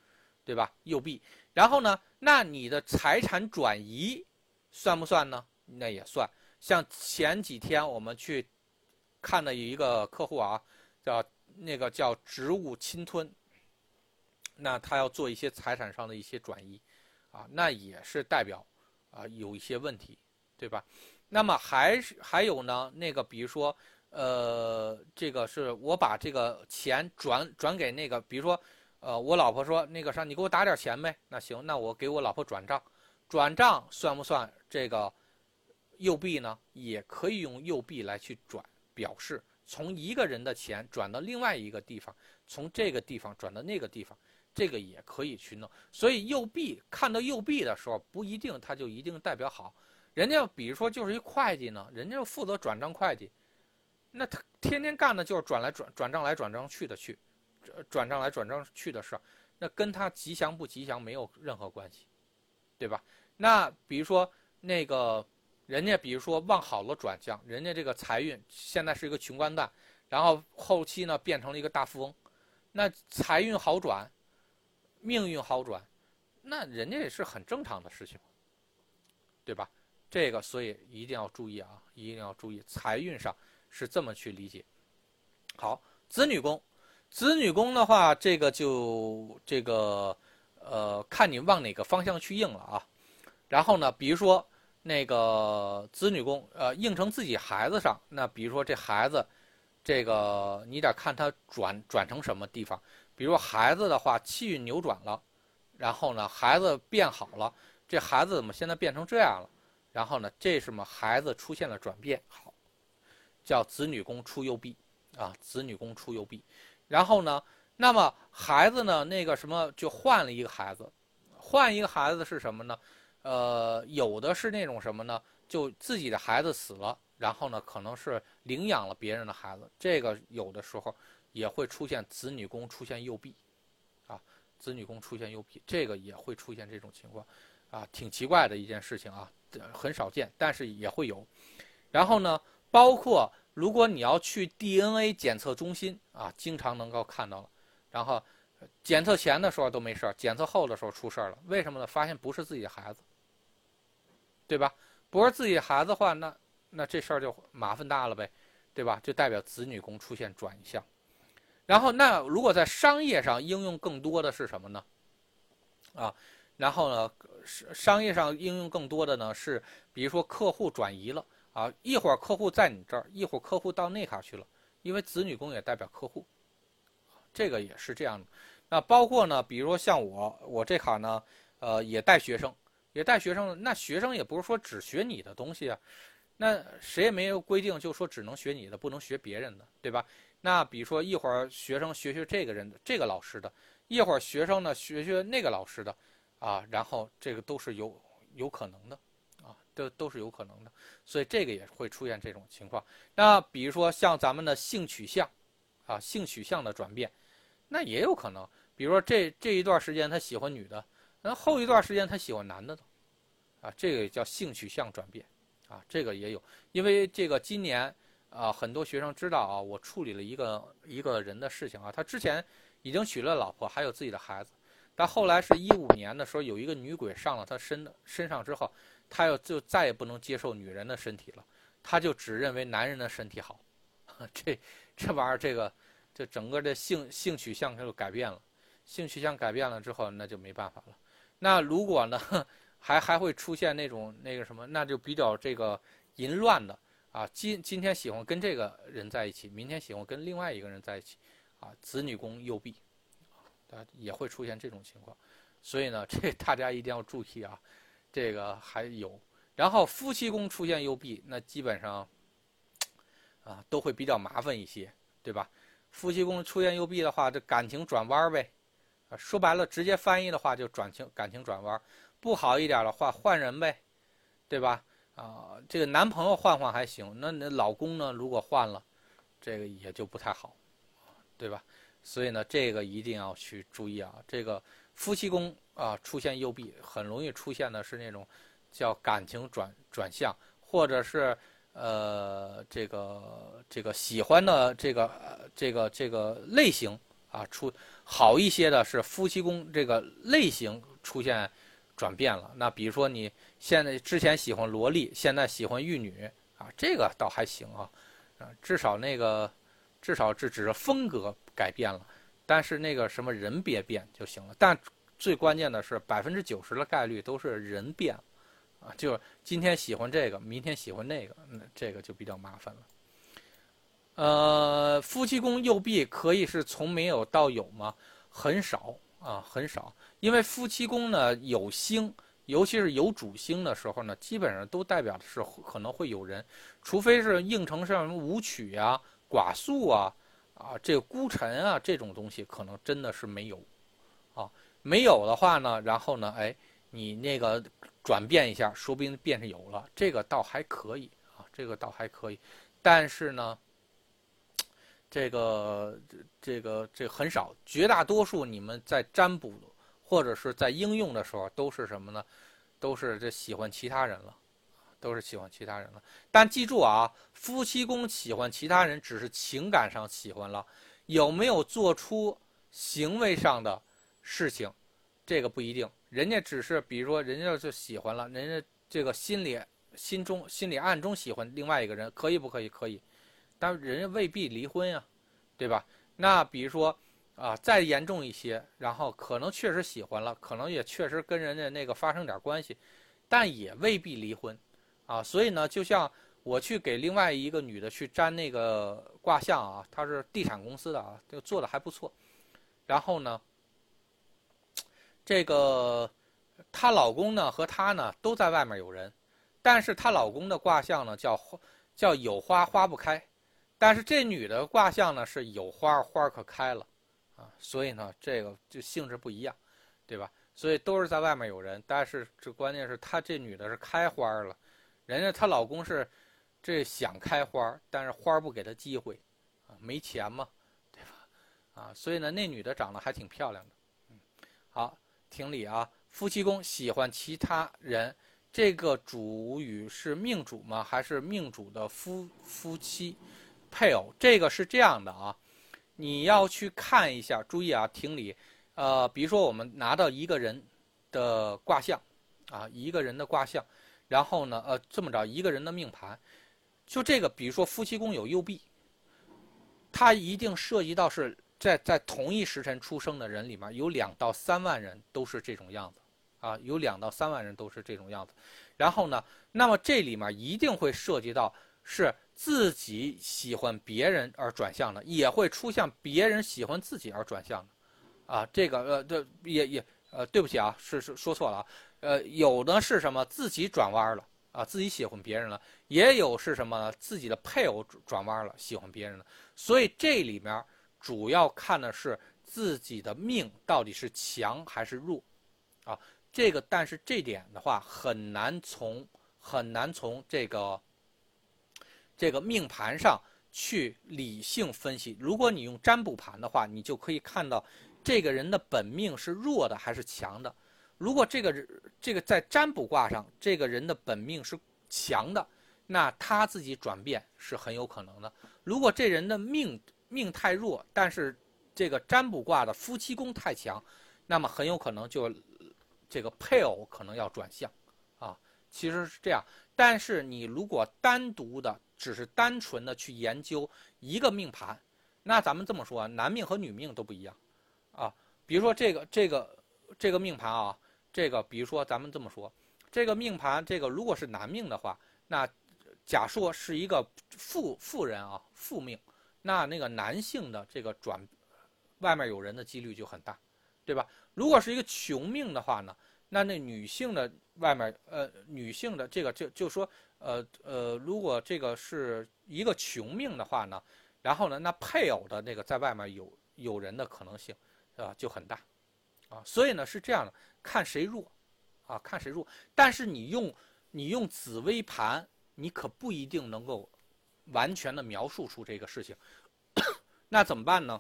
对吧？右臂。然后呢，那你的财产转移算不算呢？那也算。像前几天我们去看的一个客户啊，叫那个叫植物侵吞，那他要做一些财产上的一些转移，啊，那也是代表啊有一些问题，对吧？那么还是还有呢，那个比如说，呃，这个是我把这个钱转转给那个，比如说，呃，我老婆说那个啥，你给我打点钱呗。那行，那我给我老婆转账，转账算不算这个右臂呢？也可以用右臂来去转，表示从一个人的钱转到另外一个地方，从这个地方转到那个地方，这个也可以去弄。所以右臂看到右臂的时候，不一定它就一定代表好。人家比如说就是一会计呢，人家负责转账会计，那他天天干的就是转来转转账来转账去的去，转账来转账去的事，那跟他吉祥不吉祥没有任何关系，对吧？那比如说那个人家比如说往好了转向，人家这个财运现在是一个穷光蛋，然后后期呢变成了一个大富翁，那财运好转，命运好转，那人家也是很正常的事情，对吧？这个，所以一定要注意啊，一定要注意财运上是这么去理解。好，子女宫，子女宫的话，这个就这个呃，看你往哪个方向去应了啊。然后呢，比如说那个子女宫，呃，应成自己孩子上，那比如说这孩子，这个你得看他转转成什么地方。比如孩子的话，气运扭转了，然后呢，孩子变好了，这孩子怎么现在变成这样了？然后呢，这是么孩子出现了转变，好，叫子女宫出右臂，啊，子女宫出右臂。然后呢，那么孩子呢，那个什么就换了一个孩子，换一个孩子是什么呢？呃，有的是那种什么呢？就自己的孩子死了，然后呢，可能是领养了别人的孩子，这个有的时候也会出现子女宫出现右臂，啊，子女宫出现右臂，这个也会出现这种情况，啊，挺奇怪的一件事情啊。很少见，但是也会有。然后呢，包括如果你要去 DNA 检测中心啊，经常能够看到了。然后检测前的时候都没事儿，检测后的时候出事儿了。为什么呢？发现不是自己的孩子，对吧？不是自己孩子的话，那那这事儿就麻烦大了呗，对吧？就代表子女宫出现转向。然后那如果在商业上应用更多的是什么呢？啊？然后呢，商商业上应用更多的呢是，比如说客户转移了啊，一会儿客户在你这儿，一会儿客户到那卡去了，因为子女宫也代表客户，这个也是这样的。那包括呢，比如说像我，我这卡呢，呃，也带学生，也带学生，那学生也不是说只学你的东西啊，那谁也没有规定就说只能学你的，不能学别人的，对吧？那比如说一会儿学生学学这个人的这个老师的，一会儿学生呢学学那个老师的。啊，然后这个都是有有可能的，啊，都都是有可能的，所以这个也会出现这种情况。那比如说像咱们的性取向，啊，性取向的转变，那也有可能。比如说这这一段时间他喜欢女的，那后一段时间他喜欢男的的，啊，这个叫性取向转变，啊，这个也有。因为这个今年啊，很多学生知道啊，我处理了一个一个人的事情啊，他之前已经娶了老婆，还有自己的孩子。但后来是一五年的时候，有一个女鬼上了他身的身上之后，他又就再也不能接受女人的身体了，他就只认为男人的身体好，这这玩意儿，这个这整个的性性取向就改变了，性取向改变了之后，那就没办法了。那如果呢，还还会出现那种那个什么，那就比较这个淫乱的啊，今今天喜欢跟这个人在一起，明天喜欢跟另外一个人在一起，啊，子女宫右臂。啊，也会出现这种情况，所以呢，这大家一定要注意啊。这个还有，然后夫妻宫出现右臂，那基本上啊都会比较麻烦一些，对吧？夫妻宫出现右臂的话，这感情转弯呗。啊，说白了，直接翻译的话就转情感情转弯。不好一点的话，换人呗，对吧？啊，这个男朋友换换还行，那那老公呢？如果换了，这个也就不太好，对吧？所以呢，这个一定要去注意啊。这个夫妻宫啊出现右臂，很容易出现的是那种叫感情转转向，或者是呃这个这个喜欢的这个这个这个类型啊出好一些的是夫妻宫这个类型出现转变了。那比如说你现在之前喜欢萝莉，现在喜欢玉女啊，这个倒还行啊，啊至少那个。至少这只是风格改变了，但是那个什么人别变就行了。但最关键的是，百分之九十的概率都是人变，啊，就今天喜欢这个，明天喜欢那个，那这个就比较麻烦了。呃，夫妻宫右臂可以是从没有到有吗？很少啊，很少。因为夫妻宫呢有星，尤其是有主星的时候呢，基本上都代表的是可能会有人，除非是应承上什么舞曲呀。寡宿啊，啊，这个孤臣啊，这种东西可能真的是没有，啊。没有的话呢，然后呢，哎，你那个转变一下，说不定变成有了，这个倒还可以啊，这个倒还可以。但是呢，这个这个这很少，绝大多数你们在占卜或者是在应用的时候，都是什么呢？都是这喜欢其他人了，都是喜欢其他人了。但记住啊，夫妻宫喜欢其他人只是情感上喜欢了，有没有做出行为上的？事情，这个不一定，人家只是比如说，人家就喜欢了，人家这个心里、心中、心里暗中喜欢另外一个人，可以不可以？可以，但人家未必离婚呀，对吧？那比如说啊，再严重一些，然后可能确实喜欢了，可能也确实跟人家那个发生点关系，但也未必离婚，啊，所以呢，就像我去给另外一个女的去占那个卦象啊，她是地产公司的啊，就做的还不错，然后呢。这个她老公呢和她呢都在外面有人，但是她老公的卦象呢叫叫有花花不开，但是这女的卦象呢是有花花可开了，啊，所以呢这个就性质不一样，对吧？所以都是在外面有人，但是这关键是她这女的是开花了，人家她老公是这想开花，但是花不给她机会，啊，没钱嘛，对吧？啊，所以呢那女的长得还挺漂亮的，好。听理啊，夫妻宫喜欢其他人，这个主语是命主吗？还是命主的夫夫妻配偶？这个是这样的啊，你要去看一下，注意啊，听理，呃，比如说我们拿到一个人的卦象，啊，一个人的卦象，然后呢，呃，这么着一个人的命盘，就这个，比如说夫妻宫有右臂，它一定涉及到是。在在同一时辰出生的人里面，有两到三万人都是这种样子，啊，有两到三万人都是这种样子。然后呢，那么这里面一定会涉及到是自己喜欢别人而转向的，也会出现别人喜欢自己而转向的，啊，这个呃，这也也呃，对不起啊，是是说错了啊，呃，有的是什么自己转弯了啊，自己喜欢别人了，也有是什么自己的配偶转弯了，喜欢别人了，所以这里面。主要看的是自己的命到底是强还是弱，啊，这个但是这点的话很难从很难从这个这个命盘上去理性分析。如果你用占卜盘的话，你就可以看到这个人的本命是弱的还是强的。如果这个这个在占卜卦上这个人的本命是强的，那他自己转变是很有可能的。如果这人的命，命太弱，但是这个占卜卦的夫妻宫太强，那么很有可能就这个配偶可能要转向啊。其实是这样，但是你如果单独的只是单纯的去研究一个命盘，那咱们这么说，男命和女命都不一样啊。比如说这个这个这个命盘啊，这个比如说咱们这么说，这个命盘这个如果是男命的话，那假说是一个富富人啊，富命。那那个男性的这个转，外面有人的几率就很大，对吧？如果是一个穷命的话呢，那那女性的外面呃女性的这个就就说呃呃，如果这个是一个穷命的话呢，然后呢，那配偶的那个在外面有有人的可能性，啊就很大，啊，所以呢是这样的，看谁弱，啊看谁弱，但是你用你用紫微盘，你可不一定能够。完全的描述出这个事情，那怎么办呢？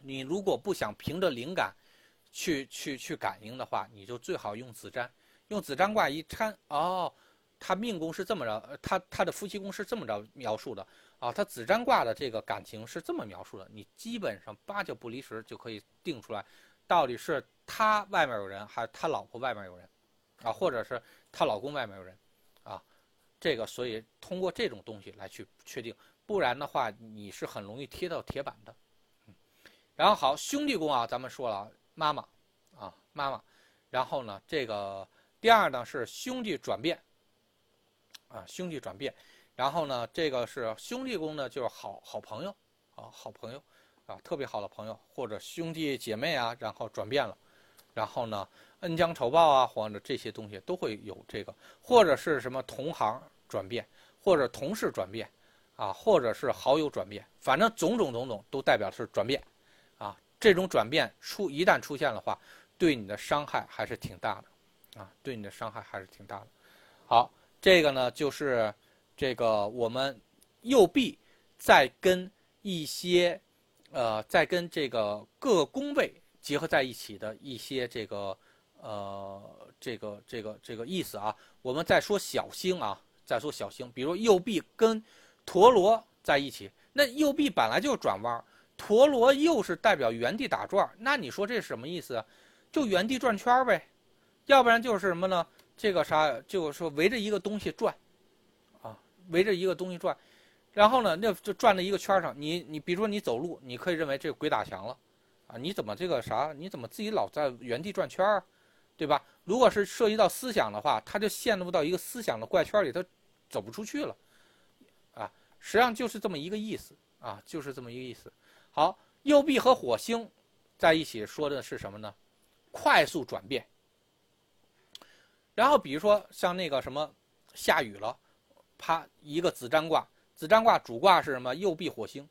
你如果不想凭着灵感去去去感应的话，你就最好用子占，用子占卦一掺，哦，他命宫是这么着，他他的夫妻宫是这么着描述的啊，他子占卦的这个感情是这么描述的，你基本上八九不离十就可以定出来，到底是他外面有人，还是他老婆外面有人，啊，或者是他老公外面有人。啊这个，所以通过这种东西来去确定，不然的话你是很容易贴到铁板的。然后好，兄弟宫啊，咱们说了妈妈啊妈妈，然后呢，这个第二呢是兄弟转变啊兄弟转变，然后呢这个是兄弟宫呢就是好好朋友啊好朋友啊特别好的朋友或者兄弟姐妹啊，然后转变了，然后呢恩将仇报啊或者这些东西都会有这个，或者是什么同行。转变，或者同事转变，啊，或者是好友转变，反正种种种种都代表是转变，啊，这种转变出一旦出现的话，对你的伤害还是挺大的，啊，对你的伤害还是挺大的。好，这个呢就是这个我们右臂在跟一些呃，在跟这个各个宫位结合在一起的一些这个呃这个这个这个意思啊。我们再说小星啊，再说小星，比如右臂跟陀螺在一起，那右臂本来就转弯，陀螺又是代表原地打转，那你说这是什么意思？就原地转圈呗，要不然就是什么呢？这个啥，就是说围着一个东西转，啊，围着一个东西转，然后呢，那就转在一个圈上。你你比如说你走路，你可以认为这个鬼打墙了，啊，你怎么这个啥？你怎么自己老在原地转圈儿，对吧？如果是涉及到思想的话，他就陷入到一个思想的怪圈里，他走不出去了，啊，实际上就是这么一个意思啊，就是这么一个意思。好，右臂和火星在一起说的是什么呢？快速转变。然后比如说像那个什么下雨了，啪一个子占卦，子占卦主卦是什么？右臂火星。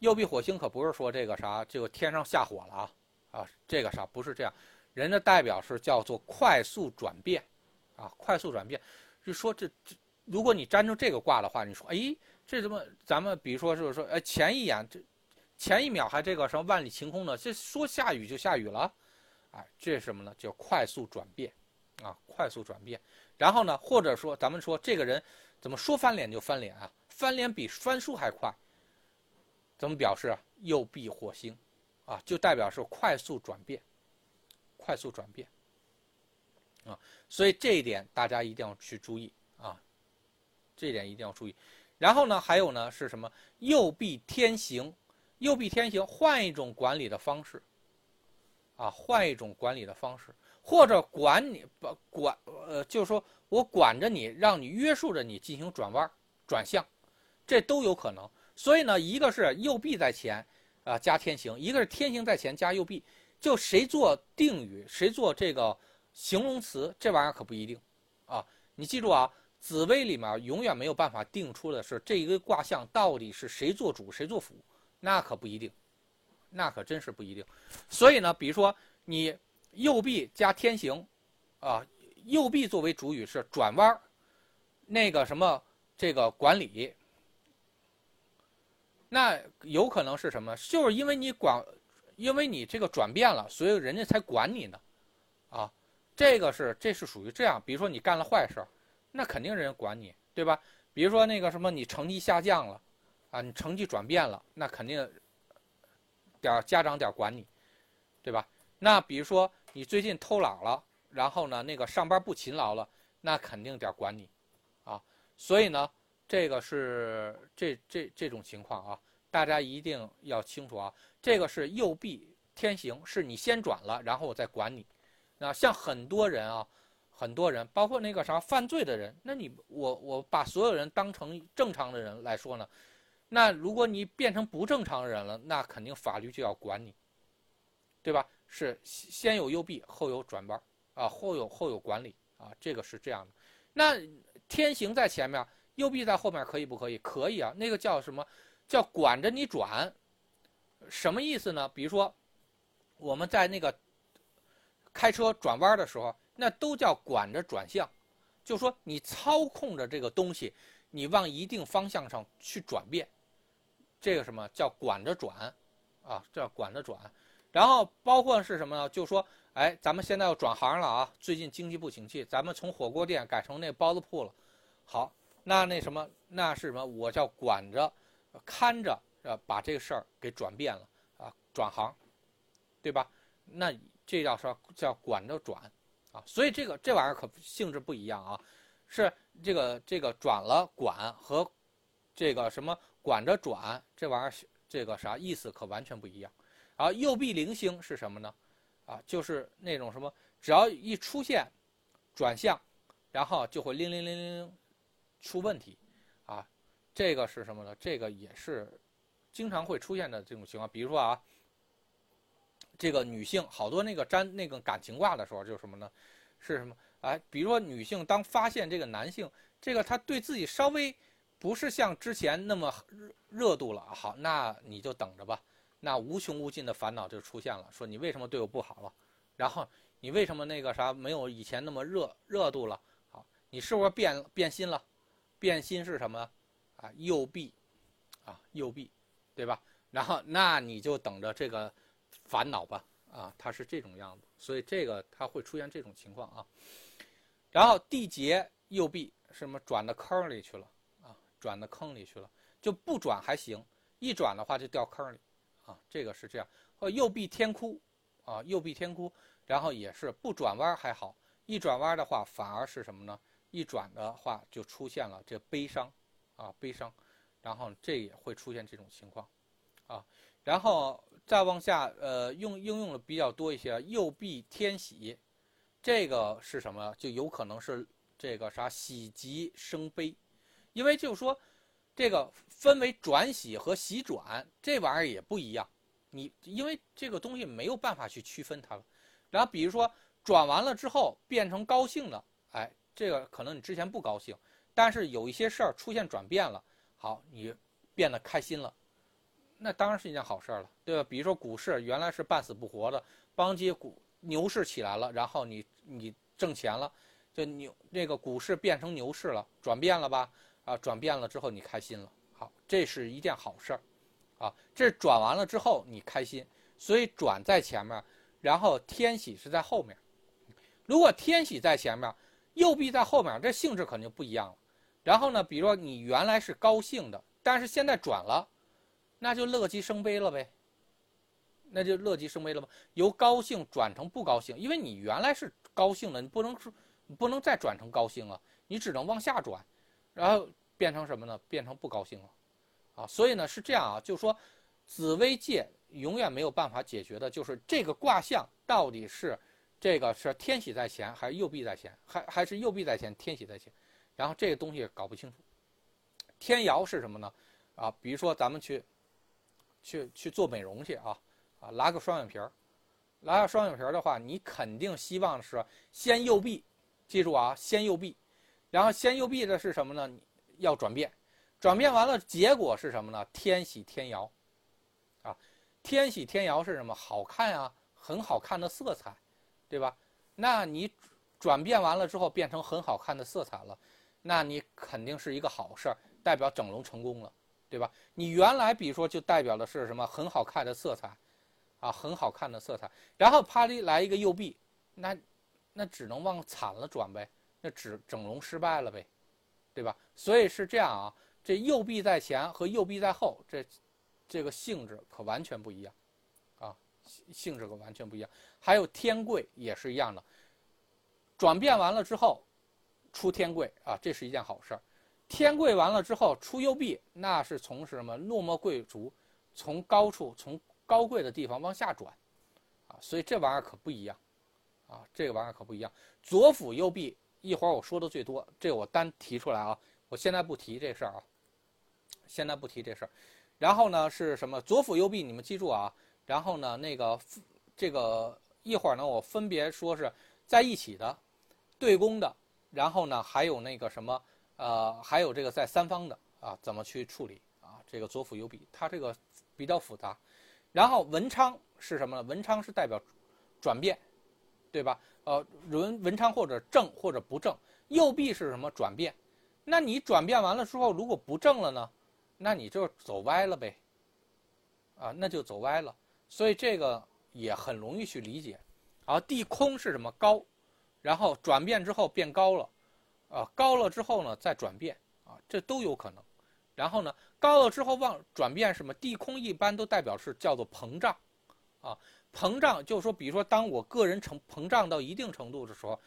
右臂火星可不是说这个啥，这个天上下火了啊啊，这个啥不是这样，人的代表是叫做快速转变，啊，快速转变，就说这这，如果你粘住这个卦的话，你说哎，这怎么咱们比如说就是说，哎，前一眼这前一秒还这个什么万里晴空呢？这说下雨就下雨了，哎，这是什么呢？叫快速转变。啊，快速转变，然后呢，或者说咱们说这个人怎么说翻脸就翻脸啊？翻脸比翻书还快，怎么表示啊？右臂火星，啊，就代表是快速转变，快速转变，啊，所以这一点大家一定要去注意啊，这一点一定要注意。然后呢，还有呢是什么？右臂天行，右臂天行，换一种管理的方式，啊，换一种管理的方式。或者管你不管，呃，就是说我管着你，让你约束着你进行转弯、转向，这都有可能。所以呢，一个是右臂在前，啊，加天行；一个是天行在前加右臂。就谁做定语，谁做这个形容词，这玩意儿可不一定，啊，你记住啊，紫薇里面永远没有办法定出的是这一个卦象到底是谁做主，谁做辅，那可不一定，那可真是不一定。所以呢，比如说你。右臂加天行，啊，右臂作为主语是转弯那个什么这个管理，那有可能是什么？就是因为你管，因为你这个转变了，所以人家才管你呢，啊，这个是这是属于这样。比如说你干了坏事那肯定人家管你，对吧？比如说那个什么你成绩下降了，啊，你成绩转变了，那肯定点家长点管你，对吧？那比如说。你最近偷懒了，然后呢，那个上班不勤劳了，那肯定得管你，啊，所以呢，这个是这这这种情况啊，大家一定要清楚啊，这个是右臂天行，是你先转了，然后我再管你。那像很多人啊，很多人，包括那个啥犯罪的人，那你我我把所有人当成正常的人来说呢，那如果你变成不正常人了，那肯定法律就要管你，对吧？是先有右臂，后有转弯啊，后有后有管理啊，这个是这样的。那天行在前面，右臂在后面，可以不可以？可以啊。那个叫什么？叫管着你转，什么意思呢？比如说我们在那个开车转弯的时候，那都叫管着转向，就说你操控着这个东西，你往一定方向上去转变，这个什么叫管着转啊？叫管着转。然后包括是什么呢？就说，哎，咱们现在要转行了啊！最近经济不景气，咱们从火锅店改成那包子铺了。好，那那什么，那是什么？我叫管着、看着，呃，把这个事儿给转变了啊，转行，对吧？那这叫说叫管着转啊。所以这个这玩意儿可性质不一样啊，是这个这个转了管和这个什么管着转这玩意儿这个啥意思可完全不一样。啊，右臂零星是什么呢？啊，就是那种什么，只要一出现转向，然后就会铃铃铃铃出问题，啊，这个是什么呢？这个也是经常会出现的这种情况。比如说啊，这个女性好多那个粘那个感情卦的时候，就是什么呢？是什么？哎，比如说女性当发现这个男性，这个他对自己稍微不是像之前那么热热度了，好，那你就等着吧。那无穷无尽的烦恼就出现了，说你为什么对我不好了？然后你为什么那个啥没有以前那么热热度了？好，你是不是变变心了？变心是什么？啊，右臂，啊，右臂，对吧？然后那你就等着这个烦恼吧，啊，它是这种样子，所以这个它会出现这种情况啊。然后地劫右臂什么转到坑里去了啊，转到坑里去了，就不转还行，一转的话就掉坑里，啊，这个是这样。或右臂天哭，啊，右臂天哭，然后也是不转弯还好，一转弯的话反而是什么呢？一转的话就出现了这悲伤，啊，悲伤，然后这也会出现这种情况。啊，然后再往下，呃，用应用的比较多一些，右臂天喜，这个是什么？就有可能是这个啥喜极生悲，因为就是说，这个分为转喜和喜转，这玩意儿也不一样。你因为这个东西没有办法去区分它了。然后比如说转完了之后变成高兴了，哎，这个可能你之前不高兴，但是有一些事儿出现转变了，好，你变得开心了。那当然是一件好事了，对吧？比如说股市原来是半死不活的，邦基股牛市起来了，然后你你挣钱了，就牛那个股市变成牛市了，转变了吧？啊，转变了之后你开心了，好，这是一件好事儿，啊，这转完了之后你开心，所以转在前面，然后天喜是在后面。如果天喜在前面，右臂在后面，这性质肯定不一样了。然后呢，比如说你原来是高兴的，但是现在转了。那就乐极生悲了呗，那就乐极生悲了吧？由高兴转成不高兴，因为你原来是高兴的，你不能说，不能再转成高兴了，你只能往下转，然后变成什么呢？变成不高兴了，啊，所以呢是这样啊，就是说，紫微界永远没有办法解决的，就是这个卦象到底是这个是天喜在前还是右臂在前，还还是右臂在前天喜在前，然后这个东西搞不清楚。天姚是什么呢？啊，比如说咱们去。去去做美容去啊，啊，拉个双眼皮儿，拉个双眼皮儿的话，你肯定希望是先右臂，记住啊，先右臂，然后先右臂的是什么呢？要转变，转变完了，结果是什么呢？天喜天姚，啊，天喜天姚是什么？好看啊，很好看的色彩，对吧？那你转变完了之后变成很好看的色彩了，那你肯定是一个好事儿，代表整容成功了。对吧？你原来比如说就代表的是什么很好看的色彩，啊，很好看的色彩。然后啪哩来一个右臂，那那只能往惨了转呗，那只整容失败了呗，对吧？所以是这样啊，这右臂在前和右臂在后，这这个性质可完全不一样，啊，性质可完全不一样。还有天贵也是一样的，转变完了之后出天贵啊，这是一件好事儿。天贵完了之后出右臂，那是从什么落寞贵族，从高处从高贵的地方往下转，啊，所以这玩意儿可不一样，啊，这个玩意儿可不一样。左辅右臂，一会儿我说的最多，这我单提出来啊，我现在不提这事儿啊，现在不提这事儿。然后呢是什么？左辅右臂，你们记住啊。然后呢那个这个一会儿呢我分别说是在一起的，对攻的，然后呢还有那个什么。呃，还有这个在三方的啊，怎么去处理啊？这个左辅右弼，它这个比较复杂。然后文昌是什么呢？文昌是代表转变，对吧？呃，文文昌或者正或者不正，右臂是什么？转变。那你转变完了之后，如果不正了呢？那你就走歪了呗。啊，那就走歪了。所以这个也很容易去理解。啊，地空是什么？高，然后转变之后变高了。啊，高了之后呢，再转变啊，这都有可能。然后呢，高了之后往转变什么？地空一般都代表是叫做膨胀，啊，膨胀就是说，比如说，当我个人成膨胀到一定程度的时候，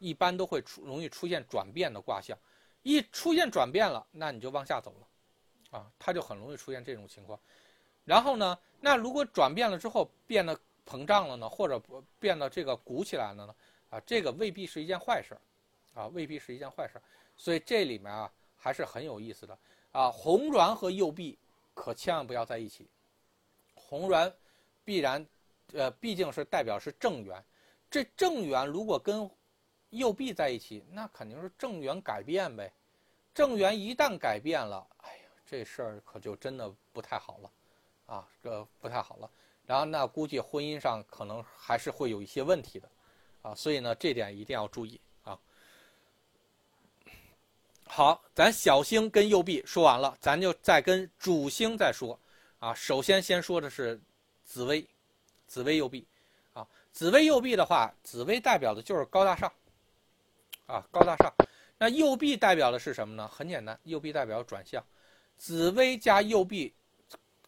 一般都会出容易出现转变的卦象。一出现转变了，那你就往下走了，啊，它就很容易出现这种情况。然后呢，那如果转变了之后变得膨胀了呢，或者变得这个鼓起来了呢，啊，这个未必是一件坏事。啊，未必是一件坏事，所以这里面啊还是很有意思的啊。红鸾和右臂可千万不要在一起。红鸾必然，呃，毕竟是代表是正缘，这正缘如果跟右臂在一起，那肯定是正缘改变呗。正缘一旦改变了，哎呀，这事儿可就真的不太好了，啊，这不太好了。然后那估计婚姻上可能还是会有一些问题的，啊，所以呢这点一定要注意啊。好，咱小星跟右臂说完了，咱就再跟主星再说啊。首先先说的是紫薇，紫薇右臂，啊，紫薇右臂的话，紫薇代表的就是高大上，啊，高大上。那右臂代表的是什么呢？很简单，右臂代表转向，紫薇加右臂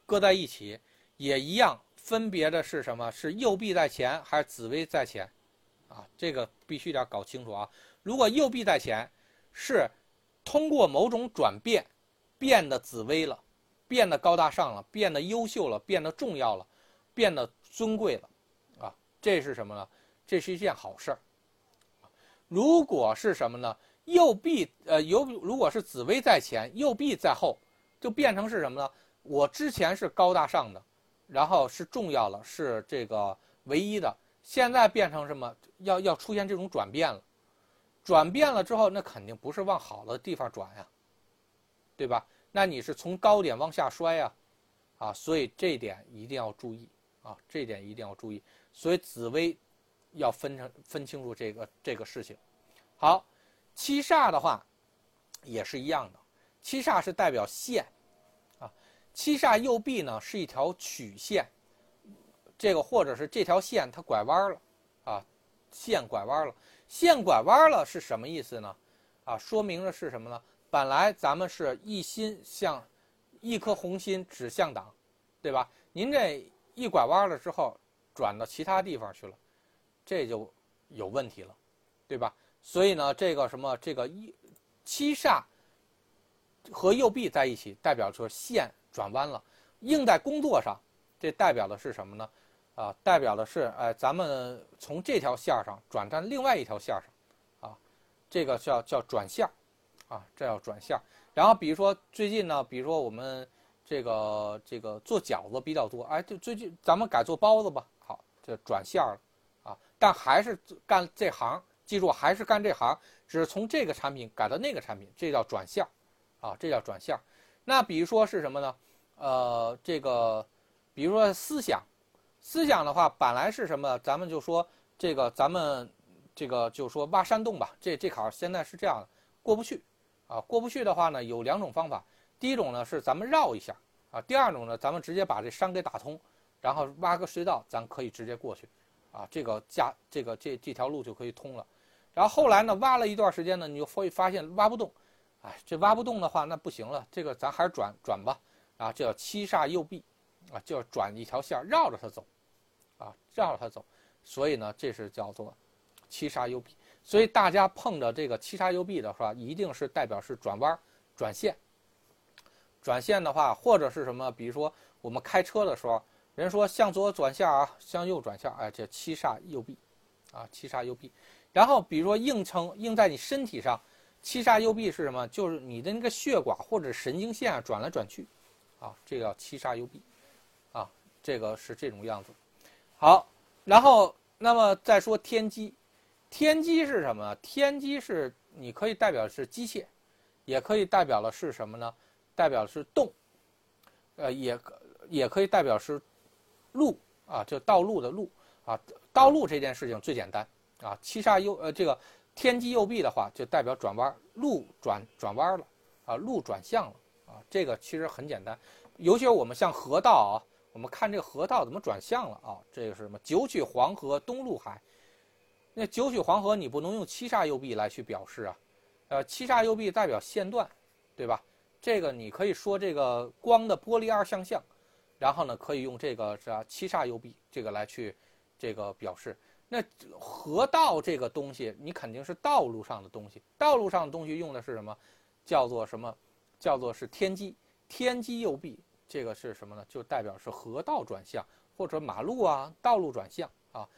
搁在一起也一样，分别的是什么？是右臂在前还是紫薇在前？啊，这个必须得搞清楚啊！如果右臂在前，是通过某种转变变得紫薇了，变得高大上了，变得优秀了，变得重要了，变得尊贵了，啊，这是什么呢？这是一件好事儿。如果是什么呢？右臂呃，有如果是紫薇在前，右臂在后，就变成是什么呢？我之前是高大上的，然后是重要了，是这个唯一的，现在变成什么？要要出现这种转变了，转变了之后，那肯定不是往好的地方转呀，对吧？那你是从高点往下摔呀，啊，所以这点一定要注意啊，这点一定要注意。所以紫薇要分成分清楚这个这个事情。好。七煞的话，也是一样的。七煞是代表线，啊，七煞右臂呢是一条曲线，这个或者是这条线它拐弯了，啊，线拐弯了，线拐弯了是什么意思呢？啊，说明的是什么呢？本来咱们是一心向，一颗红心指向党，对吧？您这一拐弯了之后，转到其他地方去了，这就有问题了，对吧？所以呢，这个什么，这个一七煞和右臂在一起，代表说线转弯了。应在工作上，这代表的是什么呢？啊，代表的是，哎，咱们从这条线上转战另外一条线上，啊，这个叫叫转线，啊，这叫转线。然后比如说最近呢，比如说我们这个这个做饺子比较多，哎，就最近咱们改做包子吧，好，这转向了，啊，但还是干这行。记住，还是干这行，只是从这个产品改到那个产品，这叫转向，啊，这叫转向。那比如说是什么呢？呃，这个，比如说思想，思想的话，本来是什么？咱们就说这个，咱们这个就说挖山洞吧。这这坎现在是这样的，过不去，啊，过不去的话呢，有两种方法。第一种呢是咱们绕一下，啊，第二种呢，咱们直接把这山给打通，然后挖个隧道，咱可以直接过去，啊，这个加这个这这条路就可以通了。然后后来呢，挖了一段时间呢，你就会发现挖不动，哎，这挖不动的话，那不行了，这个咱还是转转吧，啊，这叫七煞右臂，啊，就要转一条线绕着它走，啊，绕着它走，所以呢，这是叫做七煞右臂。所以大家碰着这个七煞右臂的话，一定是代表是转弯、转线。转线的话，或者是什么，比如说我们开车的时候，人说向左转向啊，向右转向，哎，这七煞右臂，啊，七煞右臂。然后，比如说硬撑硬在你身体上，七煞右臂是什么？就是你的那个血管或者神经线转来转去，啊，这个叫七煞右臂，啊，这个是这种样子。好，然后那么再说天机，天机是什么？天机是你可以代表是机械，也可以代表的是什么呢？代表是动，呃，也也可以代表是路啊，就道路的路啊，道路这件事情最简单。啊，七煞右呃，这个天机右臂的话，就代表转弯，路转转弯了，啊，路转向了，啊，这个其实很简单，尤其是我们像河道啊，我们看这个河道怎么转向了啊？这个是什么？九曲黄河东入海，那九曲黄河你不能用七煞右臂来去表示啊，呃，七煞右臂代表线段，对吧？这个你可以说这个光的玻璃二象象，然后呢，可以用这个是吧？七煞右臂这个来去这个表示。那河道这个东西，你肯定是道路上的东西。道路上的东西用的是什么？叫做什么？叫做是天机。天机右臂，这个是什么呢？就代表是河道转向，或者马路啊，道路转向啊。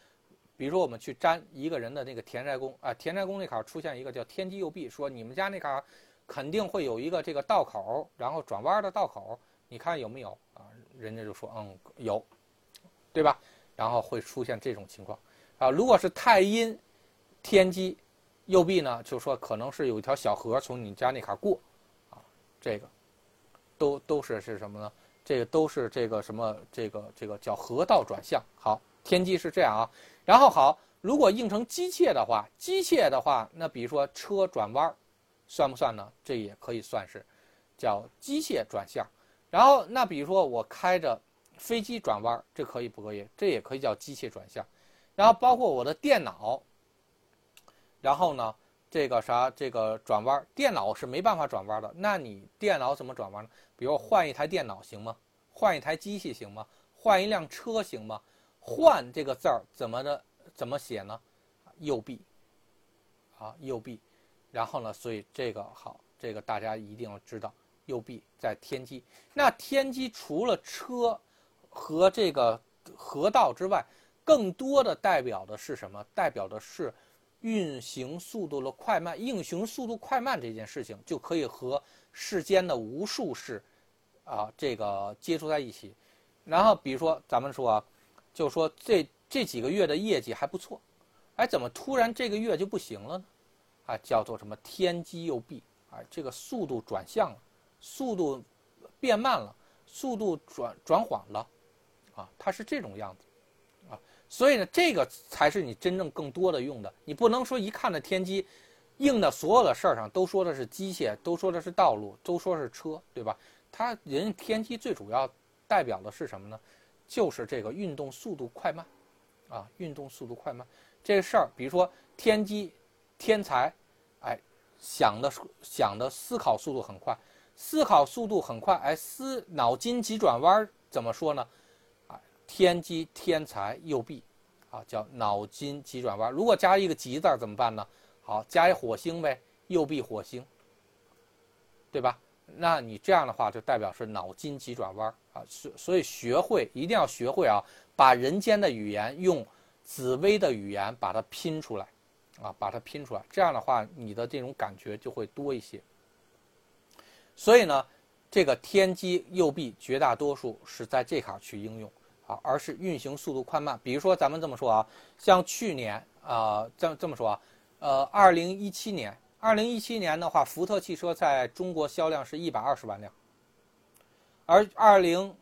比如说我们去占一个人的那个田宅宫啊，田宅宫那坎儿出现一个叫天机右臂，说你们家那坎儿肯定会有一个这个道口，然后转弯的道口，你看有没有啊？人家就说嗯有，对吧？然后会出现这种情况。啊，如果是太阴天机右臂呢，就说可能是有一条小河从你家那坎过，啊，这个都都是是什么呢？这个都是这个什么这个这个叫河道转向。好，天机是这样啊。然后好，如果应成机械的话，机械的话，那比如说车转弯，算不算呢？这也可以算是叫机械转向。然后那比如说我开着飞机转弯，这可以不可以？这也可以叫机械转向。然后包括我的电脑，然后呢？这个啥，这个转弯，电脑是没办法转弯的。那你电脑怎么转弯呢？比如换一台电脑行吗？换一台机器行吗？换一辆车行吗？换这个字儿怎么的？怎么写呢？右臂，啊，右臂。然后呢，所以这个好，这个大家一定要知道，右臂在天机。那天机除了车和这个河道之外，更多的代表的是什么？代表的是。运行速度的快慢，运行速度快慢这件事情就可以和世间的无数事，啊，这个接触在一起。然后比如说咱们说，就说这这几个月的业绩还不错，哎，怎么突然这个月就不行了呢？啊，叫做什么天机右臂，啊，这个速度转向了，速度变慢了，速度转转缓了，啊，它是这种样子。啊所以呢，这个才是你真正更多的用的。你不能说一看的天机，应的所有的事儿上都说的是机械，都说的是道路，都说是车，对吧？它人天机最主要代表的是什么呢？就是这个运动速度快慢，啊，运动速度快慢这事儿。比如说天机，天才，想的想的思考速度很快，思考速度很快，哎，思脑筋急转弯怎么说呢？啊天机天才右臂，啊，叫脑筋急转弯。如果加一个急字怎么办呢？好，加一火星呗，右臂火星，对吧？那你这样的话就代表是脑筋急转弯啊。所所以学会一定要学会啊，把人间的语言用紫薇的语言把它拼出来，啊，把它拼出来。这样的话，你的这种感觉就会多一些。所以呢，这个天机右臂绝大多数是在这卡去应用。啊，而是运行速度快慢。比如说，咱们这么说啊，像去年啊，这这么说啊，呃，二零一七年，二零一七年的话，福特汽车在中国销量是一百二十万辆，而二零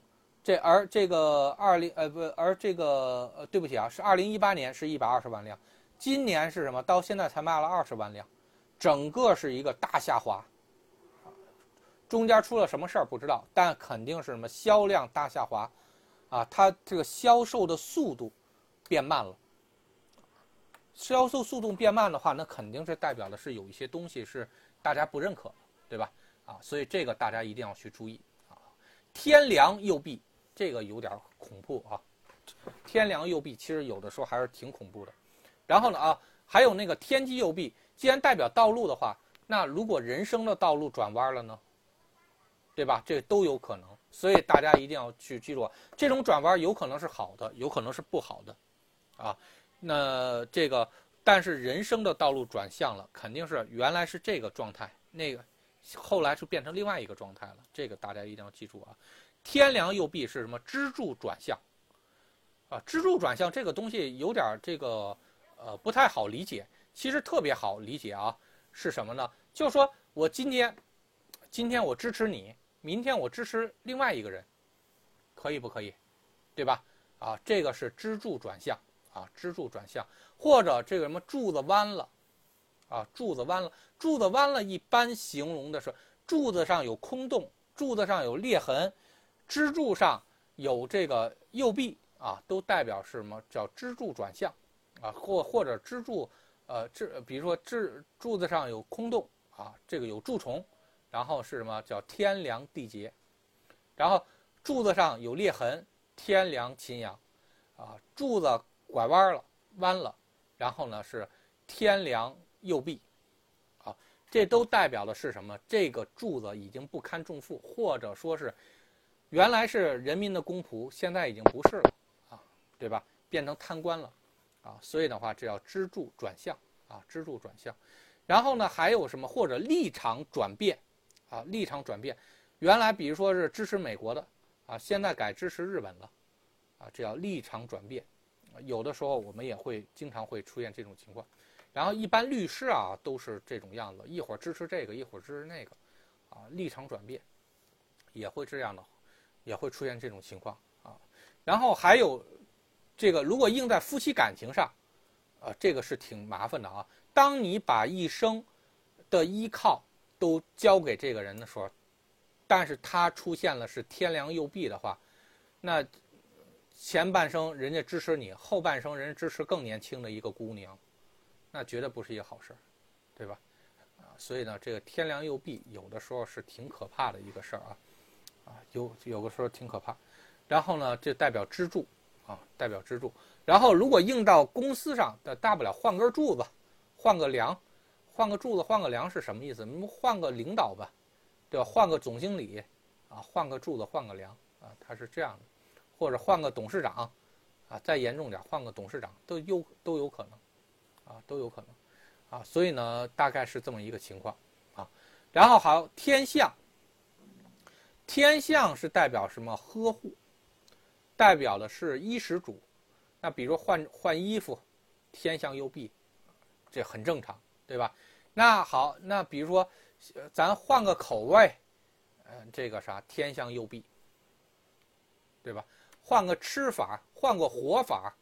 这而这个二零呃不，而这个呃对不起啊，是二零一八年是一百二十万辆，今年是什么？到现在才卖了二十万辆，整个是一个大下滑。中间出了什么事儿不知道，但肯定是什么销量大下滑。啊，它这个销售的速度变慢了。销售速度变慢的话，那肯定是代表的是有一些东西是大家不认可，对吧？啊，所以这个大家一定要去注意啊。天梁右臂，这个有点恐怖啊。天梁右臂其实有的时候还是挺恐怖的。然后呢啊，还有那个天机右臂，既然代表道路的话，那如果人生的道路转弯了呢？对吧？这都有可能。所以大家一定要去记住，这种转弯有可能是好的，有可能是不好的，啊，那这个，但是人生的道路转向了，肯定是原来是这个状态，那个后来就变成另外一个状态了，这个大家一定要记住啊。天梁右臂是什么？支柱转向，啊，支柱转向这个东西有点这个呃不太好理解，其实特别好理解啊，是什么呢？就是说我今天，今天我支持你。明天我支持另外一个人，可以不可以？对吧？啊，这个是支柱转向啊，支柱转向，或者这个什么柱子弯了，啊，柱子弯了，柱子弯了，一般形容的是柱子上有空洞，柱子上有裂痕，支柱上有这个右臂啊，都代表是什么？叫支柱转向啊，或或者支柱，呃，支，比如说支柱子上有空洞啊，这个有蛀虫。然后是什么叫天梁地劫，然后柱子上有裂痕，天梁秦阳，啊，柱子拐弯了，弯了，然后呢是天梁右臂，啊，这都代表的是什么？这个柱子已经不堪重负，或者说是原来是人民的公仆，现在已经不是了，啊，对吧？变成贪官了，啊，所以的话，这叫支柱转向，啊，支柱转向，然后呢还有什么？或者立场转变。啊，立场转变，原来比如说是支持美国的，啊，现在改支持日本了，啊，这叫立场转变。有的时候我们也会经常会出现这种情况，然后一般律师啊都是这种样子，一会儿支持这个，一会儿支持那个，啊，立场转变，也会这样的，也会出现这种情况啊。然后还有这个，如果应在夫妻感情上，啊，这个是挺麻烦的啊。当你把一生的依靠都交给这个人的时候，但是他出现了是天梁右弼的话，那前半生人家支持你，后半生人支持更年轻的一个姑娘，那绝对不是一个好事儿对吧？啊，所以呢，这个天梁右弼有的时候是挺可怕的一个事儿啊，啊，有有的时候挺可怕。然后呢，这代表支柱啊，代表支柱。然后如果硬到公司上，的大不了换根柱子。换个梁，换个柱子，换个梁是什么意思？你们换个领导吧，对吧？换个总经理，啊，换个柱子，换个梁，啊，他是这样的，或者换个董事长，啊，再严重点，换个董事长都有都有可能，啊，都有可能，啊，所以呢，大概是这么一个情况，啊，然后好，天象，天象是代表什么？呵护，代表的是衣食主，那比如换换衣服，天象右弼。这很正常，对吧？那好，那比如说，咱换个口味，嗯，这个啥天象右弼，对吧？换个吃法，换个活法，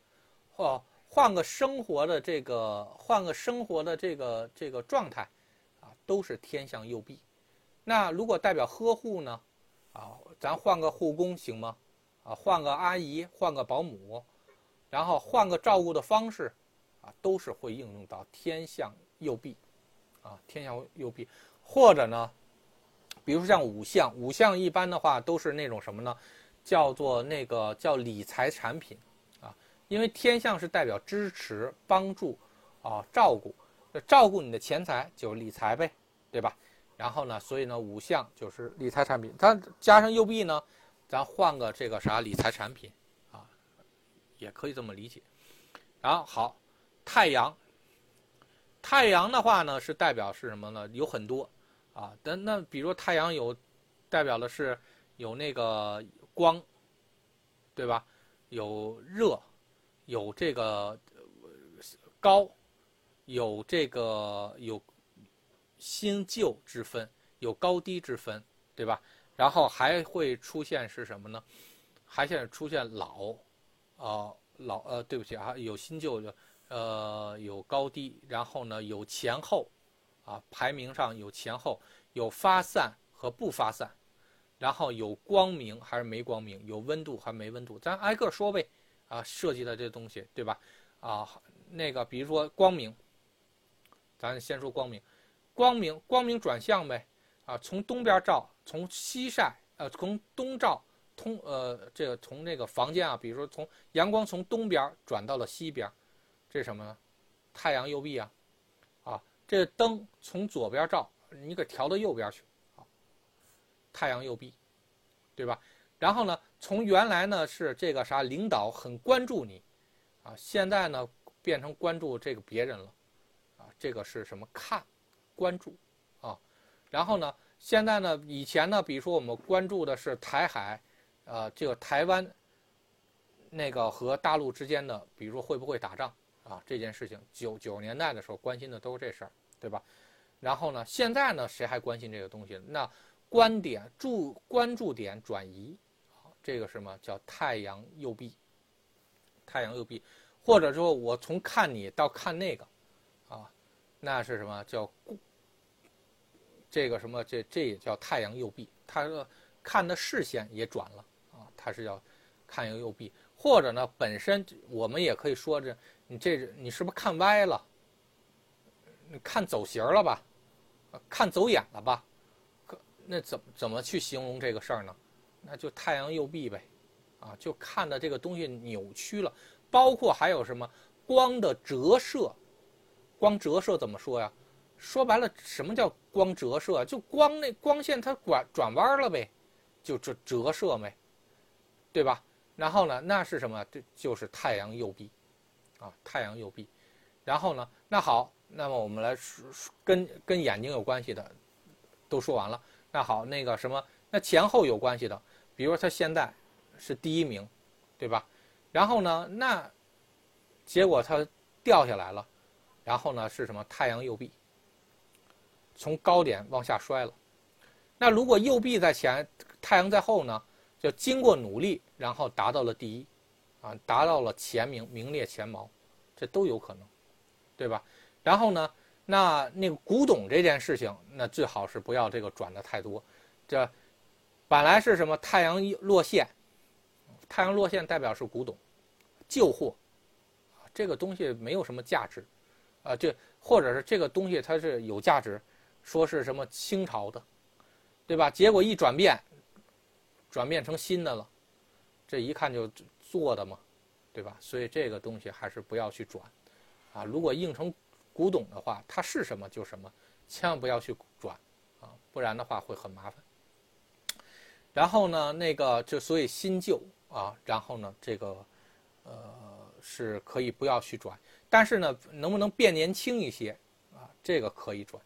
或换个生活的这个，换个生活的这个这个状态，啊，都是天象右弼。那如果代表呵护呢？啊，咱换个护工行吗？啊，换个阿姨，换个保姆，然后换个照顾的方式。啊都是会应用到天象右弼，啊，天象右弼，或者呢，比如像五象，五象一般的话都是那种什么呢？叫做那个叫理财产品，啊，因为天象是代表支持、帮助，啊，照顾，照顾你的钱财就是理财呗，对吧？然后呢，所以呢，五象就是理财产品，它加上右弼呢，咱换个这个啥理财产品，啊，也可以这么理解。然后好。太阳，太阳的话呢，是代表是什么呢？有很多，啊，但那比如太阳有，代表的是有那个光，对吧？有热，有这个高，有这个有新旧之分，有高低之分，对吧？然后还会出现是什么呢？还现在出现老，啊，老呃，对不起啊，有新旧的。呃，有高低，然后呢有前后，啊，排名上有前后，有发散和不发散，然后有光明还是没光明，有温度还没温度，咱挨个说呗，啊，设计的这东西对吧？啊，那个比如说光明，咱先说光明，光明光明转向呗，啊，从东边照，从西晒，呃，从东照，通呃这个从那个房间啊，比如说从阳光从东边转到了西边。这是什么呢？太阳右臂啊，啊，这灯从左边照，你给调到右边去，啊，太阳右臂，对吧？然后呢，从原来呢是这个啥领导很关注你，啊，现在呢变成关注这个别人了，啊，这个是什么？看，关注，啊，然后呢，现在呢，以前呢，比如说我们关注的是台海，呃，这个台湾，那个和大陆之间的，比如说会不会打仗？啊，这件事情九九十年代的时候关心的都是这事儿，对吧？然后呢，现在呢，谁还关心这个东西？那观点注关注点转移，这个什么叫太阳右臂？太阳右臂，或者说我从看你到看那个，啊，那是什么叫这个什么？这这也叫太阳右臂？他说看的视线也转了啊，他是要看一个右臂，或者呢，本身我们也可以说这。你这你是不是看歪了？你看走形了吧？看走眼了吧？那怎么怎么去形容这个事儿呢？那就太阳右臂呗，啊，就看的这个东西扭曲了。包括还有什么光的折射？光折射怎么说呀？说白了，什么叫光折射？就光那光线它转转弯了呗，就折折射呗，对吧？然后呢，那是什么？这就是太阳右臂。啊，太阳右臂，然后呢？那好，那么我们来说跟跟眼睛有关系的都说完了。那好，那个什么，那前后有关系的，比如说他现在是第一名，对吧？然后呢，那结果他掉下来了，然后呢是什么？太阳右臂，从高点往下摔了。那如果右臂在前，太阳在后呢？就经过努力，然后达到了第一，啊，达到了前名，名列前茅，这都有可能，对吧？然后呢，那那个古董这件事情，那最好是不要这个转的太多。这本来是什么？太阳落线，太阳落线代表是古董，旧货，这个东西没有什么价值，啊，这或者是这个东西它是有价值，说是什么清朝的，对吧？结果一转变。转变成新的了，这一看就做的嘛，对吧？所以这个东西还是不要去转，啊，如果印成古董的话，它是什么就什么，千万不要去转，啊，不然的话会很麻烦。然后呢，那个就所以新旧啊，然后呢，这个呃是可以不要去转，但是呢，能不能变年轻一些啊？这个可以转，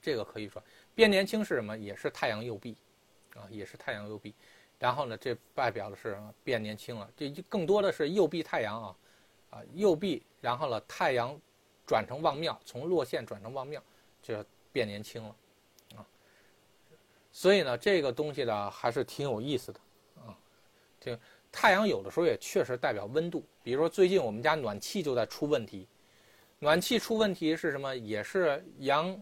这个可以转。变年轻是什么？也是太阳右臂。啊，也是太阳右臂，然后呢，这代表的是变年轻了。这更多的是右臂太阳啊，啊，右臂，然后呢，太阳转成旺庙，从落线转成旺庙，就变年轻了啊。所以呢，这个东西呢还是挺有意思的啊。这太阳有的时候也确实代表温度，比如说最近我们家暖气就在出问题，暖气出问题是什么？也是阳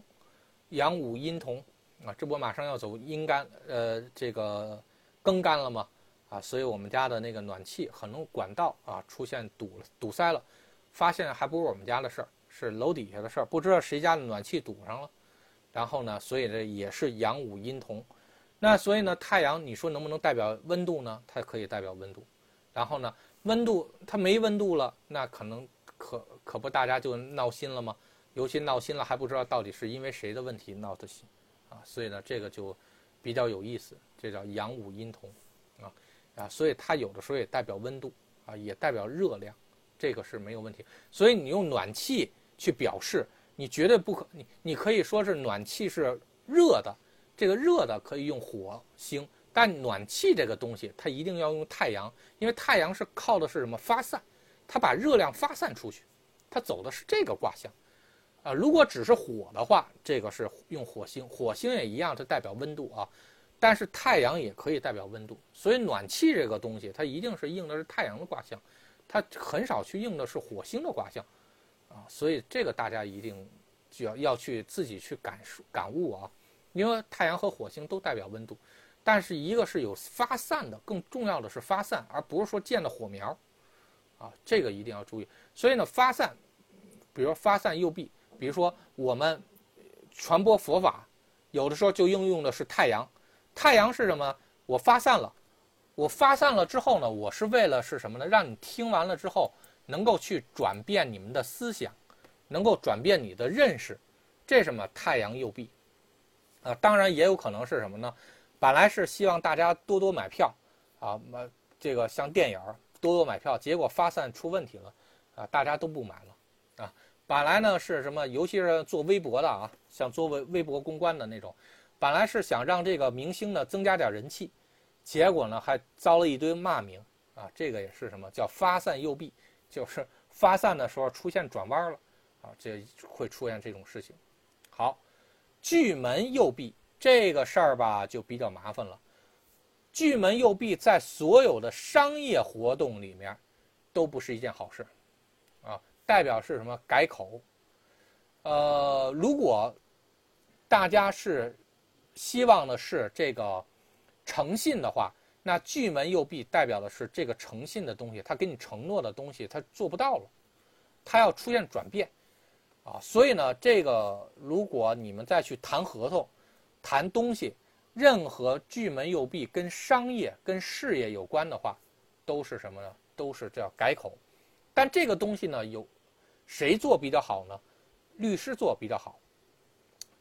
阳五阴同。啊，这不马上要走阴干，呃，这个更干了吗？啊，所以我们家的那个暖气很多管道啊出现堵、堵塞了，发现还不是我们家的事儿，是楼底下的事儿，不知道谁家的暖气堵上了。然后呢，所以这也是阳五阴同，那所以呢，太阳你说能不能代表温度呢？它可以代表温度。然后呢，温度它没温度了，那可能可可不大家就闹心了吗？尤其闹心了还不知道到底是因为谁的问题闹的心。啊，所以呢，这个就比较有意思，这叫阳五阴同，啊啊，所以它有的时候也代表温度啊，也代表热量，这个是没有问题。所以你用暖气去表示，你绝对不可，你你可以说是暖气是热的，这个热的可以用火星，但暖气这个东西它一定要用太阳，因为太阳是靠的是什么发散，它把热量发散出去，它走的是这个卦象。啊，如果只是火的话，这个是用火星，火星也一样，它代表温度啊。但是太阳也可以代表温度，所以暖气这个东西，它一定是应的是太阳的卦象，它很少去应的是火星的卦象，啊，所以这个大家一定就要要去自己去感受感悟啊。因为太阳和火星都代表温度，但是一个是有发散的，更重要的是发散，而不是说见的火苗，啊，这个一定要注意。所以呢，发散，比如说发散右臂。比如说，我们传播佛法，有的时候就应用的是太阳。太阳是什么？我发散了，我发散了之后呢，我是为了是什么呢？让你听完了之后，能够去转变你们的思想，能够转变你的认识。这什么？太阳右臂啊！当然也有可能是什么呢？本来是希望大家多多买票啊，买这个像电影多多买票，结果发散出问题了啊，大家都不买了。本来呢是什么？尤其是做微博的啊，像做微微博公关的那种，本来是想让这个明星呢增加点人气，结果呢还遭了一堆骂名啊！这个也是什么叫发散右臂，就是发散的时候出现转弯了啊，这会出现这种事情。好，巨门右臂这个事儿吧就比较麻烦了。巨门右臂在所有的商业活动里面都不是一件好事。代表是什么？改口。呃，如果大家是希望的是这个诚信的话，那巨门右臂代表的是这个诚信的东西，他给你承诺的东西，他做不到了，他要出现转变啊。所以呢，这个如果你们再去谈合同、谈东西，任何巨门右臂跟商业、跟事业有关的话，都是什么呢？都是叫改口。但这个东西呢，有。谁做比较好呢？律师做比较好。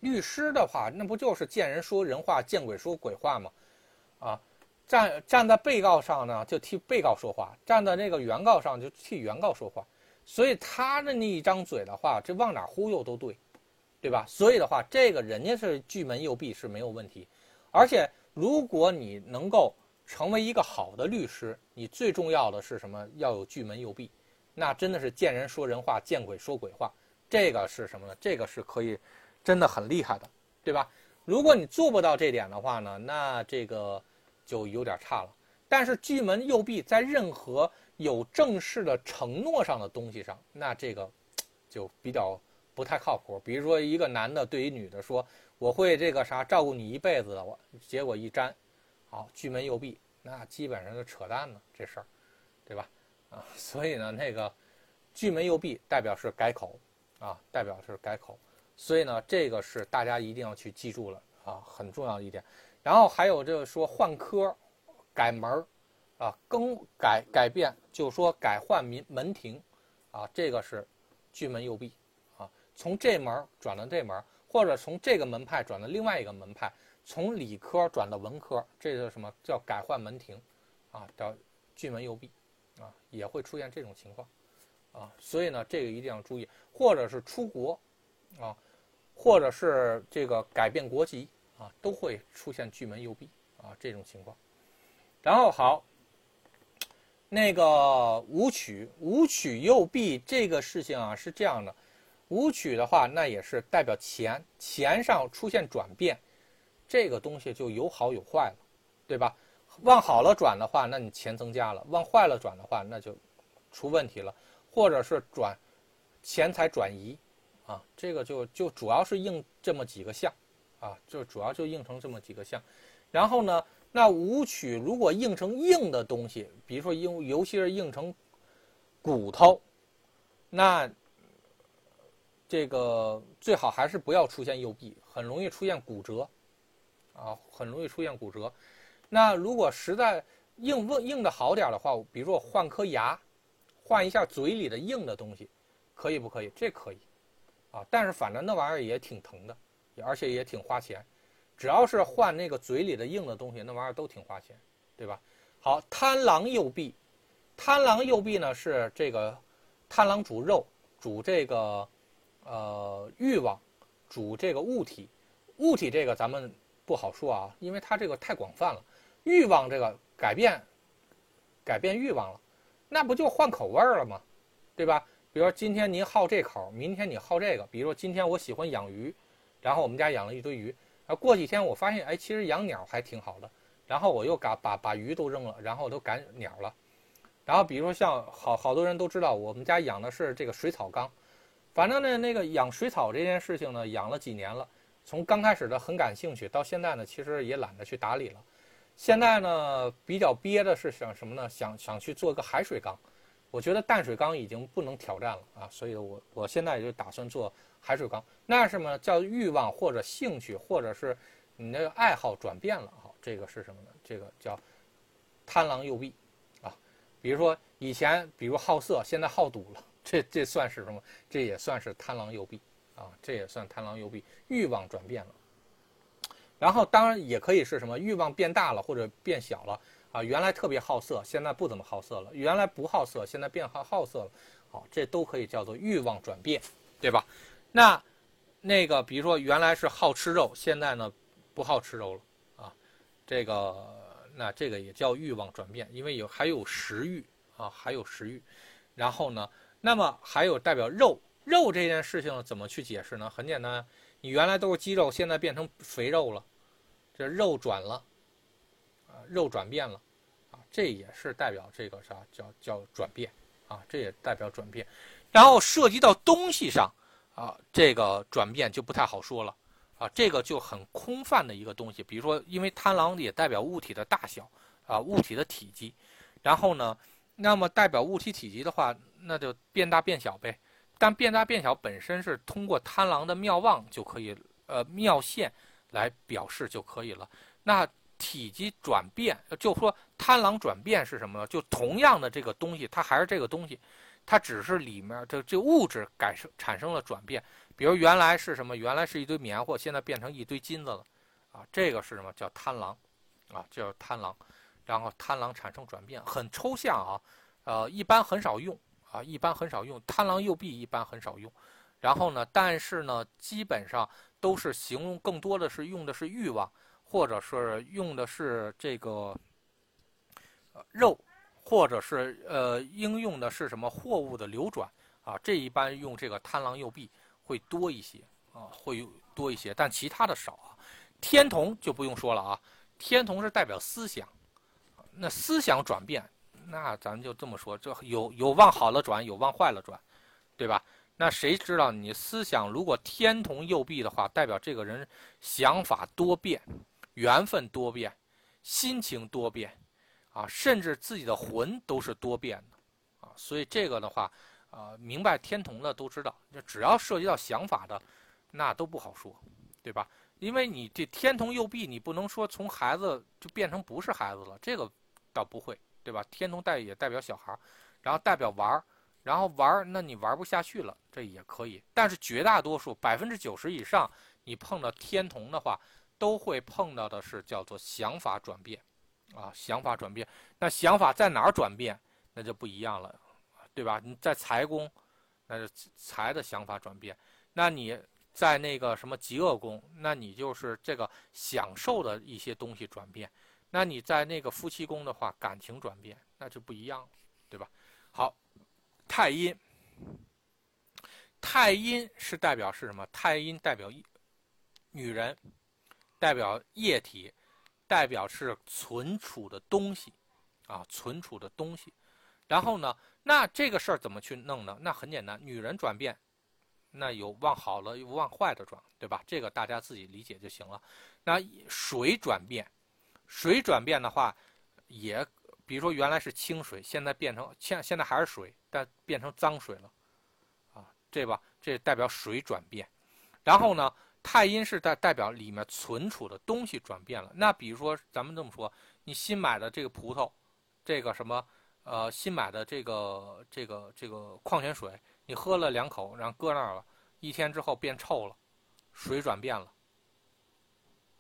律师的话，那不就是见人说人话，见鬼说鬼话吗？啊，站站在被告上呢，就替被告说话；站在那个原告上，就替原告说话。所以他的那一张嘴的话，这往哪忽悠都对，对吧？所以的话，这个人家是巨门右臂是没有问题。而且，如果你能够成为一个好的律师，你最重要的是什么？要有巨门右臂。那真的是见人说人话，见鬼说鬼话，这个是什么呢？这个是可以，真的很厉害的，对吧？如果你做不到这点的话呢，那这个就有点差了。但是巨门右弼在任何有正式的承诺上的东西上，那这个就比较不太靠谱。比如说一个男的对于女的说我会这个啥照顾你一辈子的，我结果一沾，好巨门右弼，那基本上就扯淡了这事儿，对吧？啊，所以呢，那个巨门右臂代表是改口，啊，代表是改口，所以呢，这个是大家一定要去记住了啊，很重要的一点。然后还有就是说换科。改门，啊，更改改变，就说改换门门庭，啊，这个是巨门右臂，啊，从这门转到这门，或者从这个门派转到另外一个门派，从理科转到文科，这叫什么叫改换门庭，啊，叫巨门右臂，也会出现这种情况，啊，所以呢，这个一定要注意，或者是出国，啊，或者是这个改变国籍，啊，都会出现巨门右弼，啊，这种情况。然后好，那个武曲武曲右弼这个事情啊是这样的，武曲的话那也是代表钱钱上出现转变，这个东西就有好有坏了，对吧？往好了转的话，那你钱增加了；往坏了转的话，那就出问题了，或者是转钱财转移啊，这个就就主要是应这么几个象啊，就主要就应成这么几个象，然后呢？那武曲如果硬成硬的东西，比如说硬，尤其是硬成骨头，那这个最好还是不要出现右臂，很容易出现骨折，啊，很容易出现骨折。那如果实在硬硬硬的好点的话，比如说我换颗牙，换一下嘴里的硬的东西，可以不可以？这可以，啊，但是反正那玩意儿也挺疼的，而且也挺花钱。只要是换那个嘴里的硬的东西，那玩意儿都挺花钱，对吧？好，贪狼右臂，贪狼右臂呢是这个贪狼主肉，主这个呃欲望，主这个物体，物体这个咱们不好说啊，因为它这个太广泛了。欲望这个改变，改变欲望了，那不就换口味了吗？对吧？比如说今天您好这口，明天你好这个。比如说今天我喜欢养鱼，然后我们家养了一堆鱼。啊，过几天我发现，哎，其实养鸟还挺好的。然后我又把把把鱼都扔了，然后都赶鸟了。然后比如说像好好多人都知道，我们家养的是这个水草缸。反正呢，那个养水草这件事情呢，养了几年了。从刚开始的很感兴趣，到现在呢，其实也懒得去打理了。现在呢，比较憋的是想什么呢？想想去做个海水缸。我觉得淡水缸已经不能挑战了啊，所以我我现在就打算做。海水缸，那什么叫欲望或者兴趣，或者是你那个爱好转变了？好，这个是什么呢？这个叫贪狼右臂啊。比如说以前，比如好色，现在好赌了，这这算是什么？这也算是贪狼右臂啊，这也算贪狼右臂，欲望转变了。然后当然也可以是什么欲望变大了或者变小了啊。原来特别好色，现在不怎么好色了；原来不好色，现在变好好色了。好，这都可以叫做欲望转变，对吧？那，那个，比如说原来是好吃肉，现在呢不好吃肉了啊，这个那这个也叫欲望转变，因为有还有食欲啊，还有食欲。然后呢，那么还有代表肉肉这件事情怎么去解释呢？很简单，你原来都是肌肉，现在变成肥肉了，这肉转了啊，肉转变了啊，这也是代表这个啥叫叫转变啊，这也代表转变。然后涉及到东西上。啊，这个转变就不太好说了，啊，这个就很空泛的一个东西。比如说，因为贪狼也代表物体的大小，啊，物体的体积，然后呢，那么代表物体体积的话，那就变大变小呗。但变大变小本身是通过贪狼的妙望就可以，呃，妙现来表示就可以了。那体积转变，就说贪狼转变是什么呢？就同样的这个东西，它还是这个东西。它只是里面这这物质改生产生了转变，比如原来是什么？原来是一堆棉花，现在变成一堆金子了，啊，这个是什么叫贪狼？啊，叫贪狼，然后贪狼产生转变，很抽象啊，呃，一般很少用啊，一般很少用。贪狼右臂一般很少用，然后呢，但是呢，基本上都是形容更多的是用的是欲望，或者是用的是这个肉。或者是呃，应用的是什么货物的流转啊？这一般用这个贪狼右臂会多一些啊，会多一些，但其他的少啊。天同就不用说了啊，天同是代表思想，那思想转变，那咱就这么说，这有有往好了转，有往坏了转，对吧？那谁知道你思想如果天同右弼的话，代表这个人想法多变，缘分多变，心情多变，啊，甚至自己的魂都是多变的，啊，所以这个的话，呃，明白天同的都知道，就只要涉及到想法的，那都不好说，对吧？因为你这天同右弼，你不能说从孩子就变成不是孩子了，这个倒不会，对吧？天同代也代表小孩然后代表玩儿。然后玩那你玩不下去了，这也可以。但是绝大多数百分之九十以上，你碰到天同的话，都会碰到的是叫做想法转变，啊，想法转变。那想法在哪儿转变，那就不一样了，对吧？你在财宫，那是财的想法转变。那你在那个什么极恶宫，那你就是这个享受的一些东西转变。那你在那个夫妻宫的话，感情转变，那就不一样了，对吧？好。太阴，太阴是代表是什么？太阴代表女人，代表液体，代表是存储的东西，啊，存储的东西。然后呢，那这个事儿怎么去弄呢？那很简单，女人转变，那有往好了，有往坏的转，对吧？这个大家自己理解就行了。那水转变，水转变的话，也。比如说原来是清水，现在变成现现在还是水，但变成脏水了，啊，这吧，这代表水转变。然后呢，太阴是代代表里面存储的东西转变了。那比如说咱们这么说，你新买的这个葡萄，这个什么，呃，新买的这个这个这个矿泉水，你喝了两口，然后搁那儿了，一天之后变臭了，水转变了，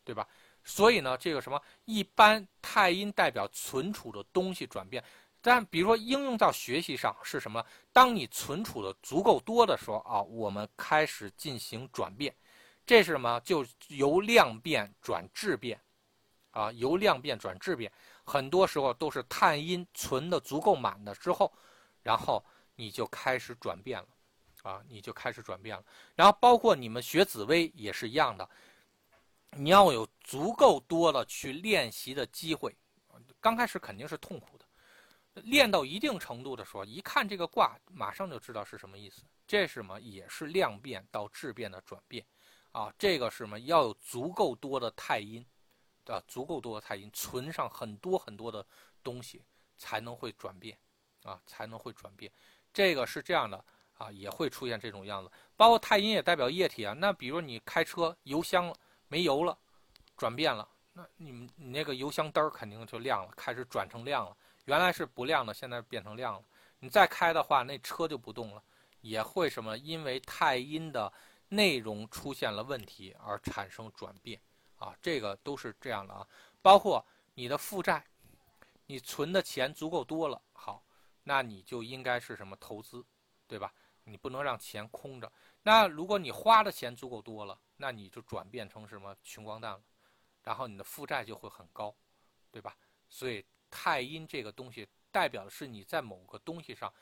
对吧？所以呢，这个什么一般太阴代表存储的东西转变，但比如说应用到学习上是什么？当你存储的足够多的时候啊，我们开始进行转变，这是什么？就由量变转质变，啊，由量变转质变，很多时候都是碳阴存的足够满的之后，然后你就开始转变了，啊，你就开始转变了。然后包括你们学紫薇也是一样的。你要有足够多的去练习的机会，刚开始肯定是痛苦，练到一定程度的时候，一看这个卦，马上就知道是什么意思。这是什么？也是量变到质变的转变，啊，这个是什么？要有足够多的太阴，啊，足够多的太阴存上很多很多的东西，才能会转变，啊，才能会转变。这个是这样的，啊，也会出现这种样子。包括太阴也代表液体啊，那比如你开车油箱。没油了，转变了，那你们你那个油箱灯肯定就亮了，开始转成亮了。原来是不亮的，现在变成亮了。你再开的话，那车就不动了，也会什么？因为太阴的内容出现了问题而产生转变啊，这个都是这样的啊。包括你的负债，你存的钱足够多了，好，那你就应该是什么投资，对吧？你不能让钱空着。那如果你花的钱足够多了，那你就转变成什么穷光蛋了，然后你的负债就会很高，对吧？所以太阴这个东西代表的是你在某个东西上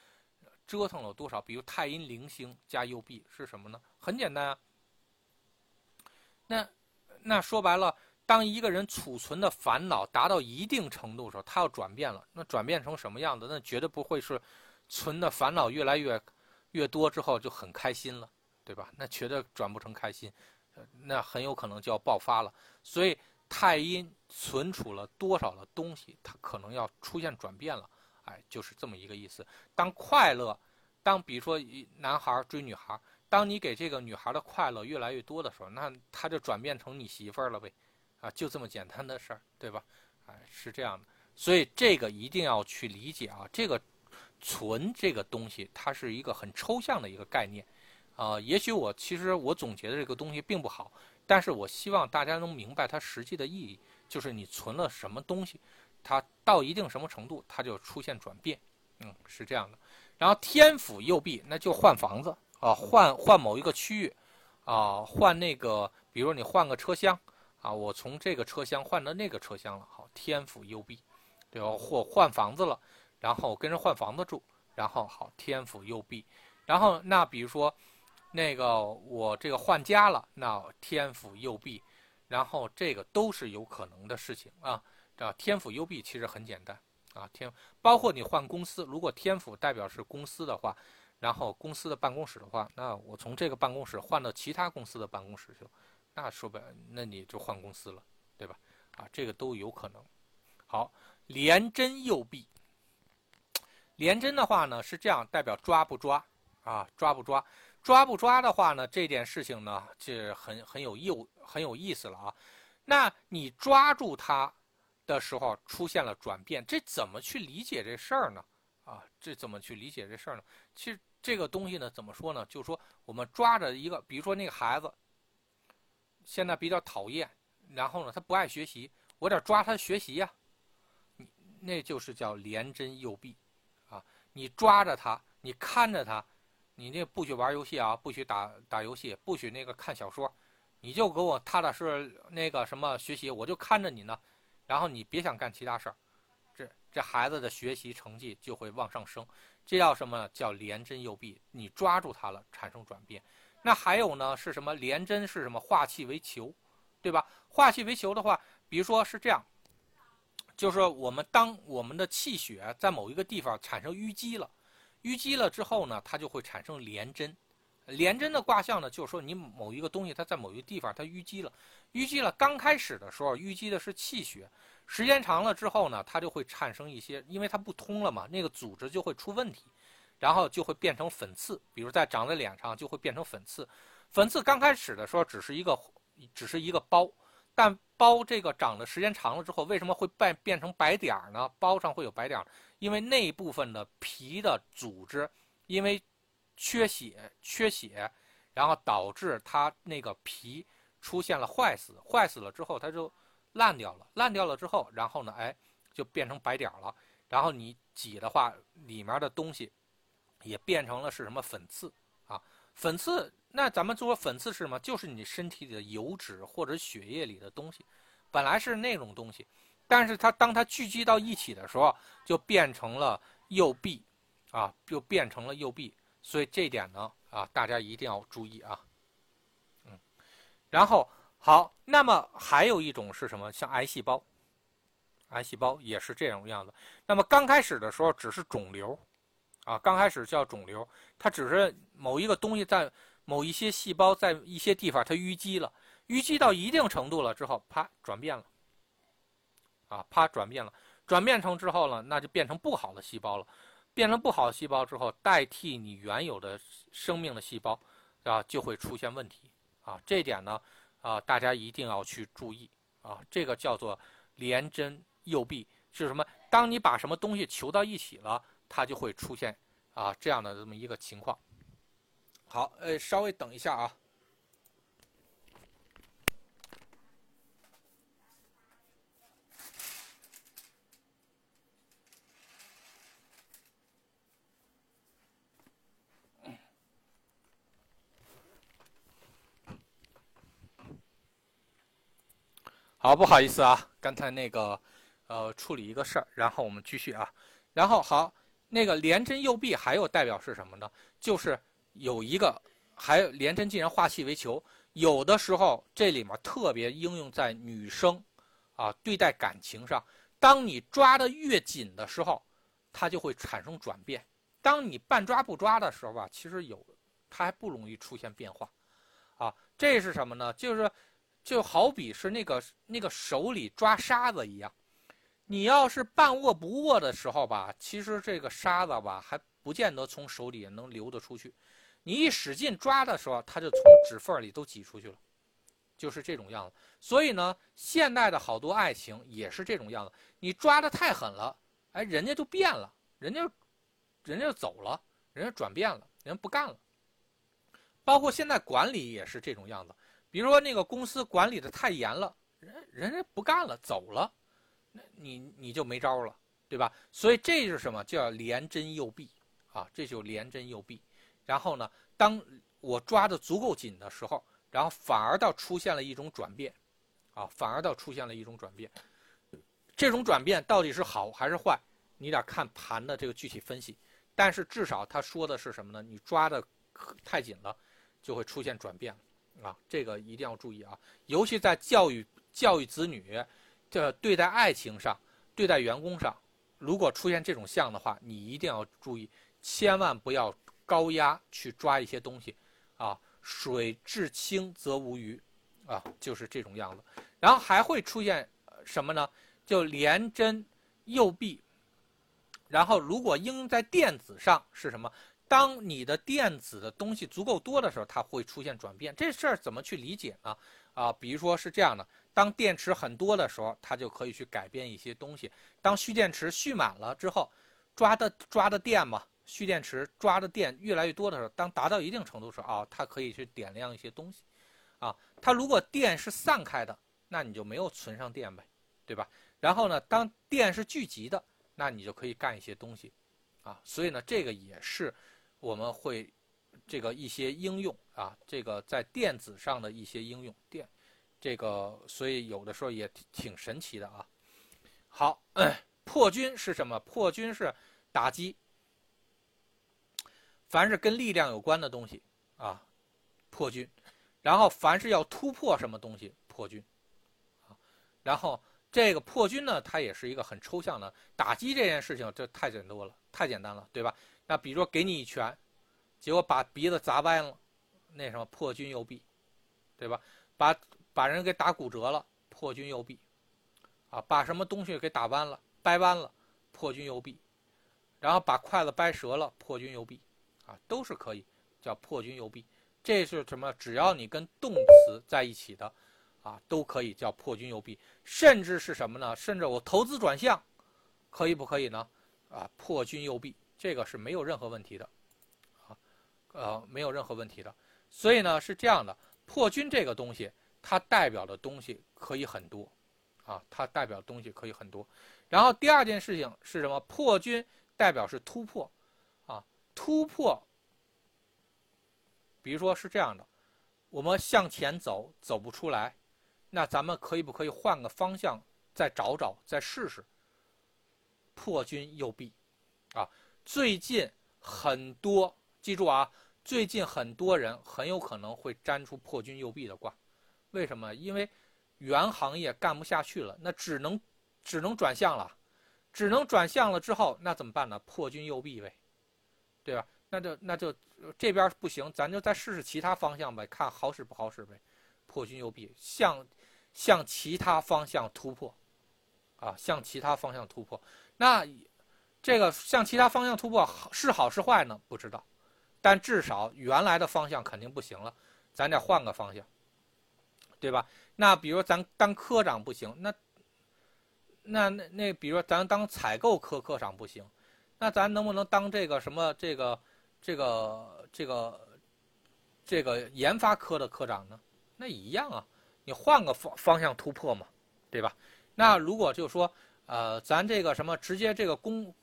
折腾了多少。比如太阴零星加右臂是什么呢？很简单啊。那那说白了，当一个人储存的烦恼达到一定程度的时候，他要转变了。那转变成什么样子？那绝对不会是存的烦恼越来越越多之后就很开心了，对吧？那绝对转不成开心。那很有可能就要爆发了，所以太阴存储了多少的东西，它可能要出现转变了，哎，就是这么一个意思。当快乐，当比如说男孩追女孩，当你给这个女孩的快乐越来越多的时候，那他就转变成你媳妇儿了呗，啊，就这么简单的事儿，对吧？哎，是这样的，所以这个一定要去理解啊，这个存这个东西，它是一个很抽象的一个概念。啊，也许我其实我总结的这个东西并不好，但是我希望大家能明白它实际的意义，就是你存了什么东西，它到一定什么程度，它就出现转变，嗯，是这样的。然后天府右弼，那就换房子啊，换换某一个区域，啊，换那个，比如你换个车厢，啊，我从这个车厢换到那个车厢了，好，天府右弼，对吧？或换房子了，然后跟人换房子住，然后好，天府右弼，然后那比如说。那个我这个换家了，那天府右弼，然后这个都是有可能的事情啊。这天府右弼其实很简单啊，天包括你换公司，如果天府代表是公司的话，然后公司的办公室的话，那我从这个办公室换到其他公司的办公室去，那说白，那你就换公司了，对吧？啊，这个都有可能。好，连针诱弊。连针的话呢是这样，代表抓不抓啊？抓不抓？抓不抓的话呢，这件事情呢就很很有意很有意思了啊。那你抓住它的时候出现了转变，这怎么去理解这事儿呢？啊，这怎么去理解这事儿呢？其实这个东西呢，怎么说呢？就是说我们抓着一个，比如说那个孩子现在比较讨厌，然后呢他不爱学习，我得抓他学习呀。那就是叫连针诱弊。你抓着他，你看着他，你那不许玩游戏啊，不许打打游戏，不许那个看小说，你就给我踏踏实实那个什么学习，我就看着你呢，然后你别想干其他事儿，这这孩子的学习成绩就会往上升，这叫什么叫连针诱弊？你抓住他了，产生转变。那还有呢，是什么连针是什么化气为球，对吧？化气为球的话，比如说是这样。就是我们当我们的气血在某一个地方产生淤积了，淤积了之后呢，它就会产生连针。连针的卦象呢，就是说你某一个东西它在某一个地方它淤积了，淤积了。刚开始的时候淤积的是气血，时间长了之后呢，它就会产生一些，因为它不通了嘛，那个组织就会出问题，然后就会变成粉刺，比如在长在脸上就会变成粉刺。粉刺刚开始的时候只是一个，只是一个包。但包这个长的时间长了之后，为什么会变变成白点儿呢？包上会有白点儿，因为那部分的皮的组织，因为缺血缺血，然后导致它那个皮出现了坏死，坏死了之后它就烂掉了，烂掉了之后，然后呢，哎，就变成白点儿了。然后你挤的话，里面的东西也变成了是什么粉刺啊？粉刺。那咱们说粉刺是什么？就是你身体里的油脂或者血液里的东西，本来是那种东西，但是它当它聚集到一起的时候，就变成了右臂，啊，就变成了右臂。所以这点呢，啊，大家一定要注意啊。嗯，然后好，那么还有一种是什么？像癌细胞，癌细胞也是这种样子。那么刚开始的时候只是肿瘤，啊，刚开始叫肿瘤，它只是某一个东西在。某一些细胞在一些地方它淤积了，淤积到一定程度了之后，啪转变了，啊，啪转变了，转变成之后呢，那就变成不好的细胞了，变成不好的细胞之后，代替你原有的生命的细胞，啊，就会出现问题，啊，这点呢，啊，大家一定要去注意，啊，这个叫做连针诱弊，是什么？当你把什么东西求到一起了，它就会出现啊这样的这么一个情况。好，呃，稍微等一下啊。好，不好意思啊，刚才那个，呃，处理一个事儿，然后我们继续啊。然后好，那个连针右臂还有代表是什么呢？就是。有一个，还连针竟然化气为球，有的时候这里面特别应用在女生，啊，对待感情上。当你抓的越紧的时候，它就会产生转变；当你半抓不抓的时候吧，其实有，它还不容易出现变化，啊，这是什么呢？就是，就好比是那个那个手里抓沙子一样，你要是半握不握的时候吧，其实这个沙子吧还不见得从手里能流得出去。你一使劲抓的时候，它就从指缝里都挤出去了，就是这种样子。所以呢，现代的好多爱情也是这种样子。你抓的太狠了，哎，人家就变了，人家，人家就走了，人家转变了，人家不干了。包括现在管理也是这种样子。比如说那个公司管理的太严了，人人家不干了，走了，那你你就没招了，对吧？所以这是什么叫连针诱弊啊？这就连针诱弊。然后呢，当我抓的足够紧的时候，然后反而倒出现了一种转变，啊，反而倒出现了一种转变。这种转变到底是好还是坏，你得看盘的这个具体分析。但是至少他说的是什么呢？你抓的太紧了，就会出现转变啊，这个一定要注意啊。尤其在教育教育子女，这对待爱情上、对待员工上如果出现这种像的话，你一定要注意，千万不要高压去抓一些东西，啊，水至清则无鱼，啊，就是这种样子。然后还会出现什么呢？就连针右臂。然后如果应用在电子上是什么？当你的电子的东西足够多的时候，它会出现转变。这事儿怎么去理解呢？啊，比如说是这样的。当电池很多的时候，它就可以去改变一些东西。当蓄电池蓄满了之后，抓的抓的电嘛，蓄电池抓的电越来越多的时候，当达到一定程度时候啊，它可以去点亮一些东西，啊，它如果电是散开的，那你就没有存上电呗，对吧？然后呢，当电是聚集的，那你就可以干一些东西，啊，所以呢，这个也是我们会这个一些应用啊，这个在电子上的一些应用电。这个，所以有的时候也挺神奇的啊。好，破军是什么？破军是打击，凡是跟力量有关的东西啊，破军。然后凡是要突破什么东西，破军。然后这个破军呢，它也是一个很抽象的打击这件事情，这太简单了，太简单了，对吧？那比如说给你一拳，结果把鼻子砸歪了，那什么破军右臂，对吧？把把人给打骨折了，破军右臂，啊，把什么东西给打弯了、掰弯了，破军右臂，然后把筷子掰折了，破军右臂，啊，都是可以叫破军右臂。这是什么？只要你跟动词在一起的，啊，都可以叫破军右臂。甚至是什么呢？甚至我投资转向，可以不可以呢？啊，破军右臂，这个是没有任何问题的，啊，呃，没有任何问题的。所以呢，是这样的，破军这个东西。它代表的东西可以很多，啊，它代表的东西可以很多。然后第二件事情是什么？破军代表是突破，突破。比如说是这样的，我们向前走走不出来，那咱们可以不可以换个方向再找找，再试试？破军右臂，啊，最近很多，记住啊，最近很多人很有可能会粘出破军右臂的卦。为什么？因为原行业干不下去了，那只能只能转向了，只能转向了之后，那怎么办呢？破军右臂呗，对吧？那就那就这边不行，咱就再试试其他方向呗，看好使不好使呗。破军右臂，向向其他方向突破，啊，向其他方向突破。那这个向其他方向突破是好是坏呢？不知道，但至少原来的方向肯定不行了，咱得换个方向。对吧？那比如咱当科长不行，那那那那，比如说咱当采购科科长不行，那咱能不能当这个什么这个这个这个这个研发科的科长呢？那一样啊，你换个方方向突破嘛，对吧？那如果就说呃，咱这个什么直接这个公，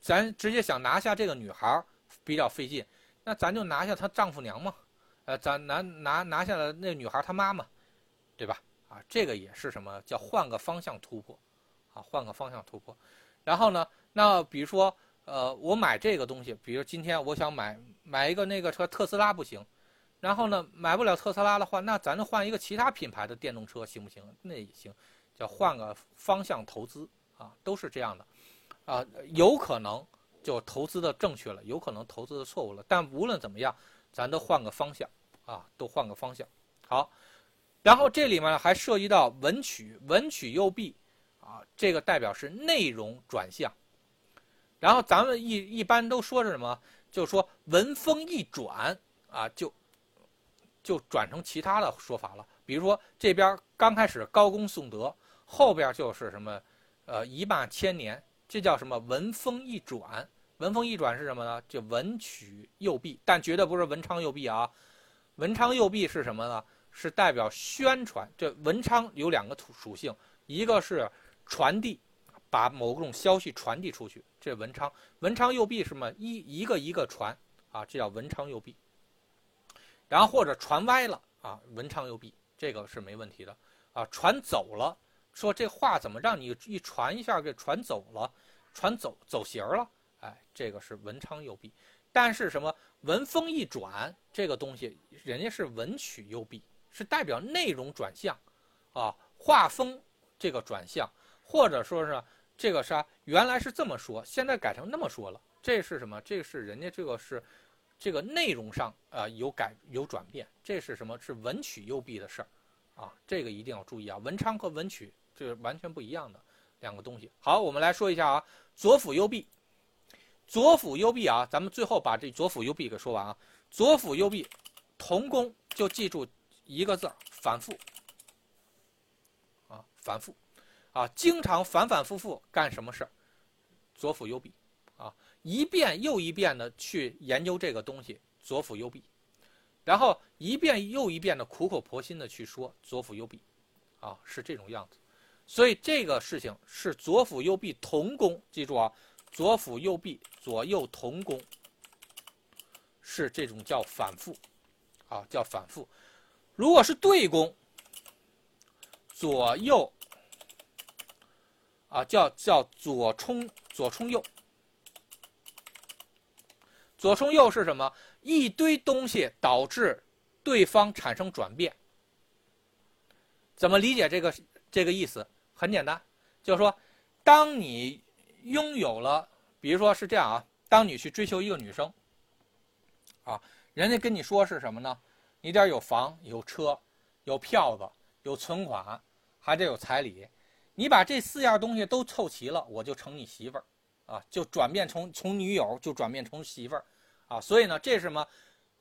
咱直接想拿下这个女孩比较费劲，那咱就拿下她丈夫娘嘛。呃，咱拿拿拿下了那女孩她妈嘛，对吧？啊，这个也是什么叫换个方向突破，啊，换个方向突破。然后呢，那比如说，呃，我买这个东西，比如今天我想买买一个那个车特斯拉不行，然后呢，买不了特斯拉的话，那咱就换一个其他品牌的电动车行不行？那也行，叫换个方向投资啊，都是这样的，啊，有可能就投资的正确了，有可能投资的错误了，但无论怎么样。咱都换个方向，啊，都换个方向，好，然后这里面还涉及到文曲，文曲右臂，啊，这个代表是内容转向，然后咱们一一般都说是什么？就说文风一转，啊，就就转成其他的说法了。比如说这边刚开始高公颂德，后边就是什么，呃，一霸千年，这叫什么？文风一转。文风一转是什么呢？就文曲右臂，但绝对不是文昌右臂啊！文昌右臂是什么呢？是代表宣传。这文昌有两个属属性，一个是传递，把某种消息传递出去，这文昌。文昌右臂什么？一一个一个传啊，这叫文昌右臂。然后或者传歪了啊，文昌右臂这个是没问题的啊。传走了，说这话怎么让你一传一下给传走了，传走走形了。哎，这个是文昌右臂，但是什么文风一转，这个东西人家是文曲右臂，是代表内容转向，啊，画风这个转向，或者说是这个啥？原来是这么说，现在改成那么说了。这是什么？这是人家这个是，这个内容上啊有改有转变。这是什么？是文曲右弼的事儿，啊，这个一定要注意啊。文昌和文曲这是完全不一样的两个东西。好，我们来说一下啊，左辅右弼，左辅右弼啊，咱们最后把这左辅右弼给说完啊。左辅右弼，同宫就记住一个字儿，反复。啊，反复。啊，经常反反复复干什么事儿？左辅右弼，啊，一遍又一遍的去研究这个东西，左辅右弼，然后一遍又一遍的苦口婆心的去说左辅右弼，啊，是这种样子。所以这个事情是左辅右弼同工，记住啊，左辅右弼左右同工，是这种叫反复，啊，叫反复。如果是对宫，左右。啊，叫叫左冲左冲右，左冲右是什么？一堆东西导致对方产生转变。怎么理解这个这个意思？很简单，就是说，当你拥有了，比如说是这样啊，当你去追求一个女生，啊，人家跟你说是什么呢？你得有房、有车、有票子、有存款，还得有彩礼。你把这四样东西都凑齐了，我就成你媳妇儿，啊，就转变成从女友就转变成媳妇儿，啊，所以呢，这是什么？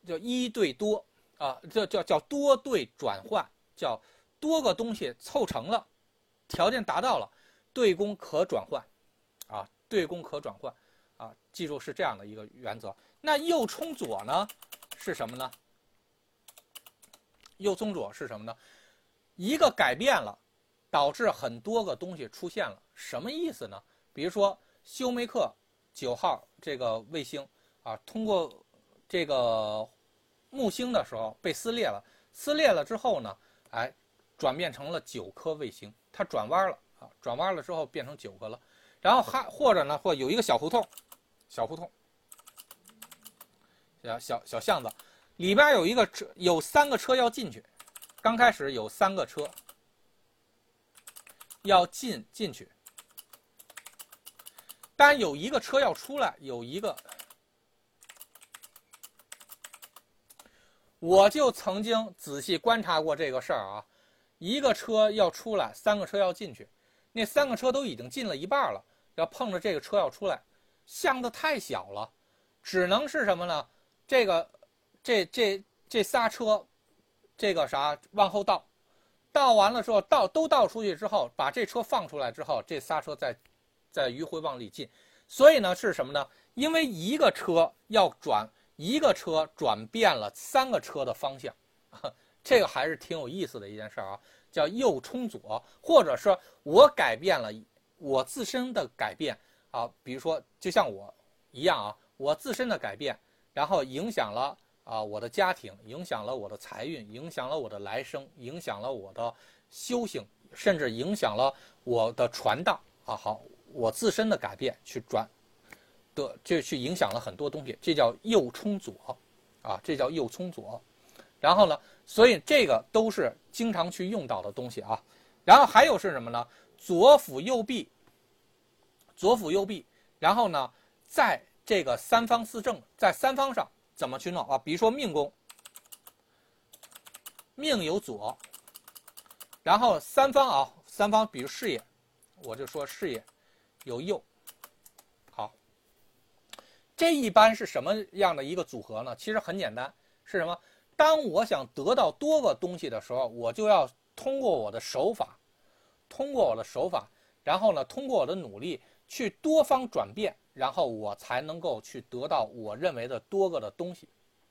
叫一对多啊，叫叫叫多对转换，叫多个东西凑成了，条件达到了，对宫可转换，啊，对宫可转换，啊，记住是这样的一个原则。那右冲左呢，是什么呢？右冲左是什么呢？一个改变了。导致很多个东西出现了，什么意思呢？比如说休梅克九号这个卫星啊，通过这个木星的时候被撕裂了，撕裂了之后呢，哎，转变成了九颗卫星，它转弯了啊，转弯了之后变成九个了。然后还或者呢，或有一个小胡同，小胡同，小小小巷子，里边有一个车，有三个车要进去，刚开始有三个车。要进进去，但有一个车要出来，有一个，我就曾经仔细观察过这个事儿啊。一个车要出来，三个车要进去，那三个车都已经进了一半了，要碰着这个车要出来，巷子太小了，只能是什么呢？这个，这这这仨车，这个啥往后倒。倒完了之后，倒都倒出去之后，把这车放出来之后，这仨车再再迂回往里进。所以呢，是什么呢？因为一个车要转，一个车转变了三个车的方向，这个还是挺有意思的一件事儿啊，叫右冲左，或者说我改变了我自身的改变啊，比如说就像我一样啊，我自身的改变，然后影响了。啊，我的家庭影响了我的财运，影响了我的来生，影响了我的修行，甚至影响了我的传道。啊，好，我自身的改变去转，的就去影响了很多东西，这叫右冲左，啊，这叫右冲左。然后呢，所以这个都是经常去用到的东西啊。然后还有是什么呢？左辅右弼，左辅右弼。然后呢，在这个三方四正，在三方上。怎么去弄啊？比如说命宫，命有左，然后三方啊，三方，比如事业，我就说事业有右，好，这一般是什么样的一个组合呢？其实很简单，是什么？当我想得到多个东西的时候，我就要通过我的手法，通过我的手法，然后呢，通过我的努力去多方转变。然后我才能够去得到我认为的多个的东西，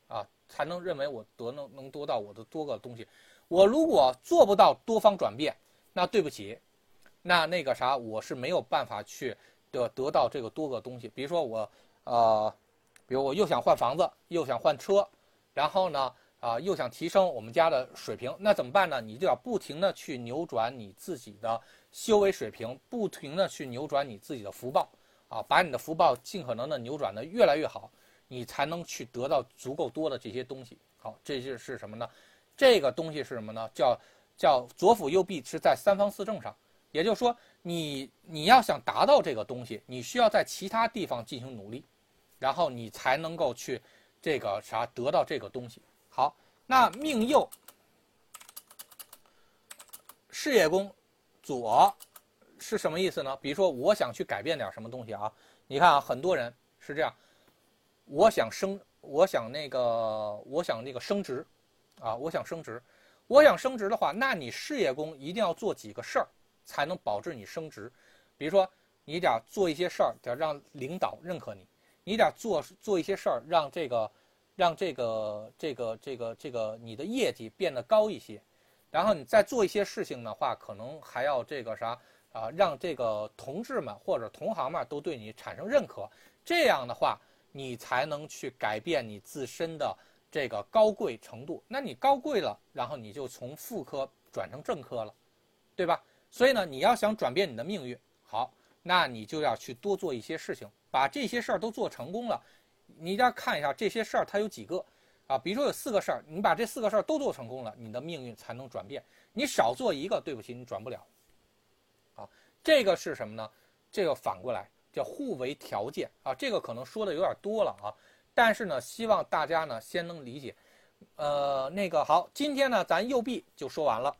啊，才能认为我得能能得到我的多个东西。我如果做不到多方转变，那对不起，那那个啥，我是没有办法去得得到这个多个东西。比如说我，呃，比如我又想换房子，又想换车，然后呢，啊，又想提升我们家的水平，那怎么办呢？你就要不停的去扭转你自己的修为水平，不停的去扭转你自己的福报。啊，把你的福报尽可能的扭转的越来越好，你才能去得到足够多的这些东西。好，这就是什么呢？这个东西是什么呢？叫叫左辅右弼是在三方四正上，也就是说，你你要想达到这个东西，你需要在其他地方进行努力，然后你才能够去这个啥得到这个东西。好，那命右事业宫左是什么意思呢？比如说，我想去改变点什么东西啊？你看啊，很多人是这样，我想升，我想那个，我想那个升职，啊，我想升职，我想升职的话，那你事业工一定要做几个事儿。才能保证你升职，比如说你得做一些事儿，得让领导认可你；你得做做一些事儿，让这个让这个这个这个这个你的业绩变得高一些。然后你再做一些事情的话，可能还要这个啥啊，让这个同志们或者同行们都对你产生认可。这样的话，你才能去改变你自身的这个高贵程度。那你高贵了，然后你就从副科转成正科了，对吧？所以呢，你要想转变你的命运，好，那你就要去多做一些事情，把这些事儿都做成功了。你要看一下这些事儿它有几个，啊，比如说有四个事儿，你把这四个事儿都做成功了，你的命运才能转变。你少做一个，对不起，你转不了。这个是什么呢？这个反过来叫互为条件啊。这个可能说的有点多了啊，但是呢，希望大家呢先能理解。呃，那个好，今天呢咱右臂就说完了。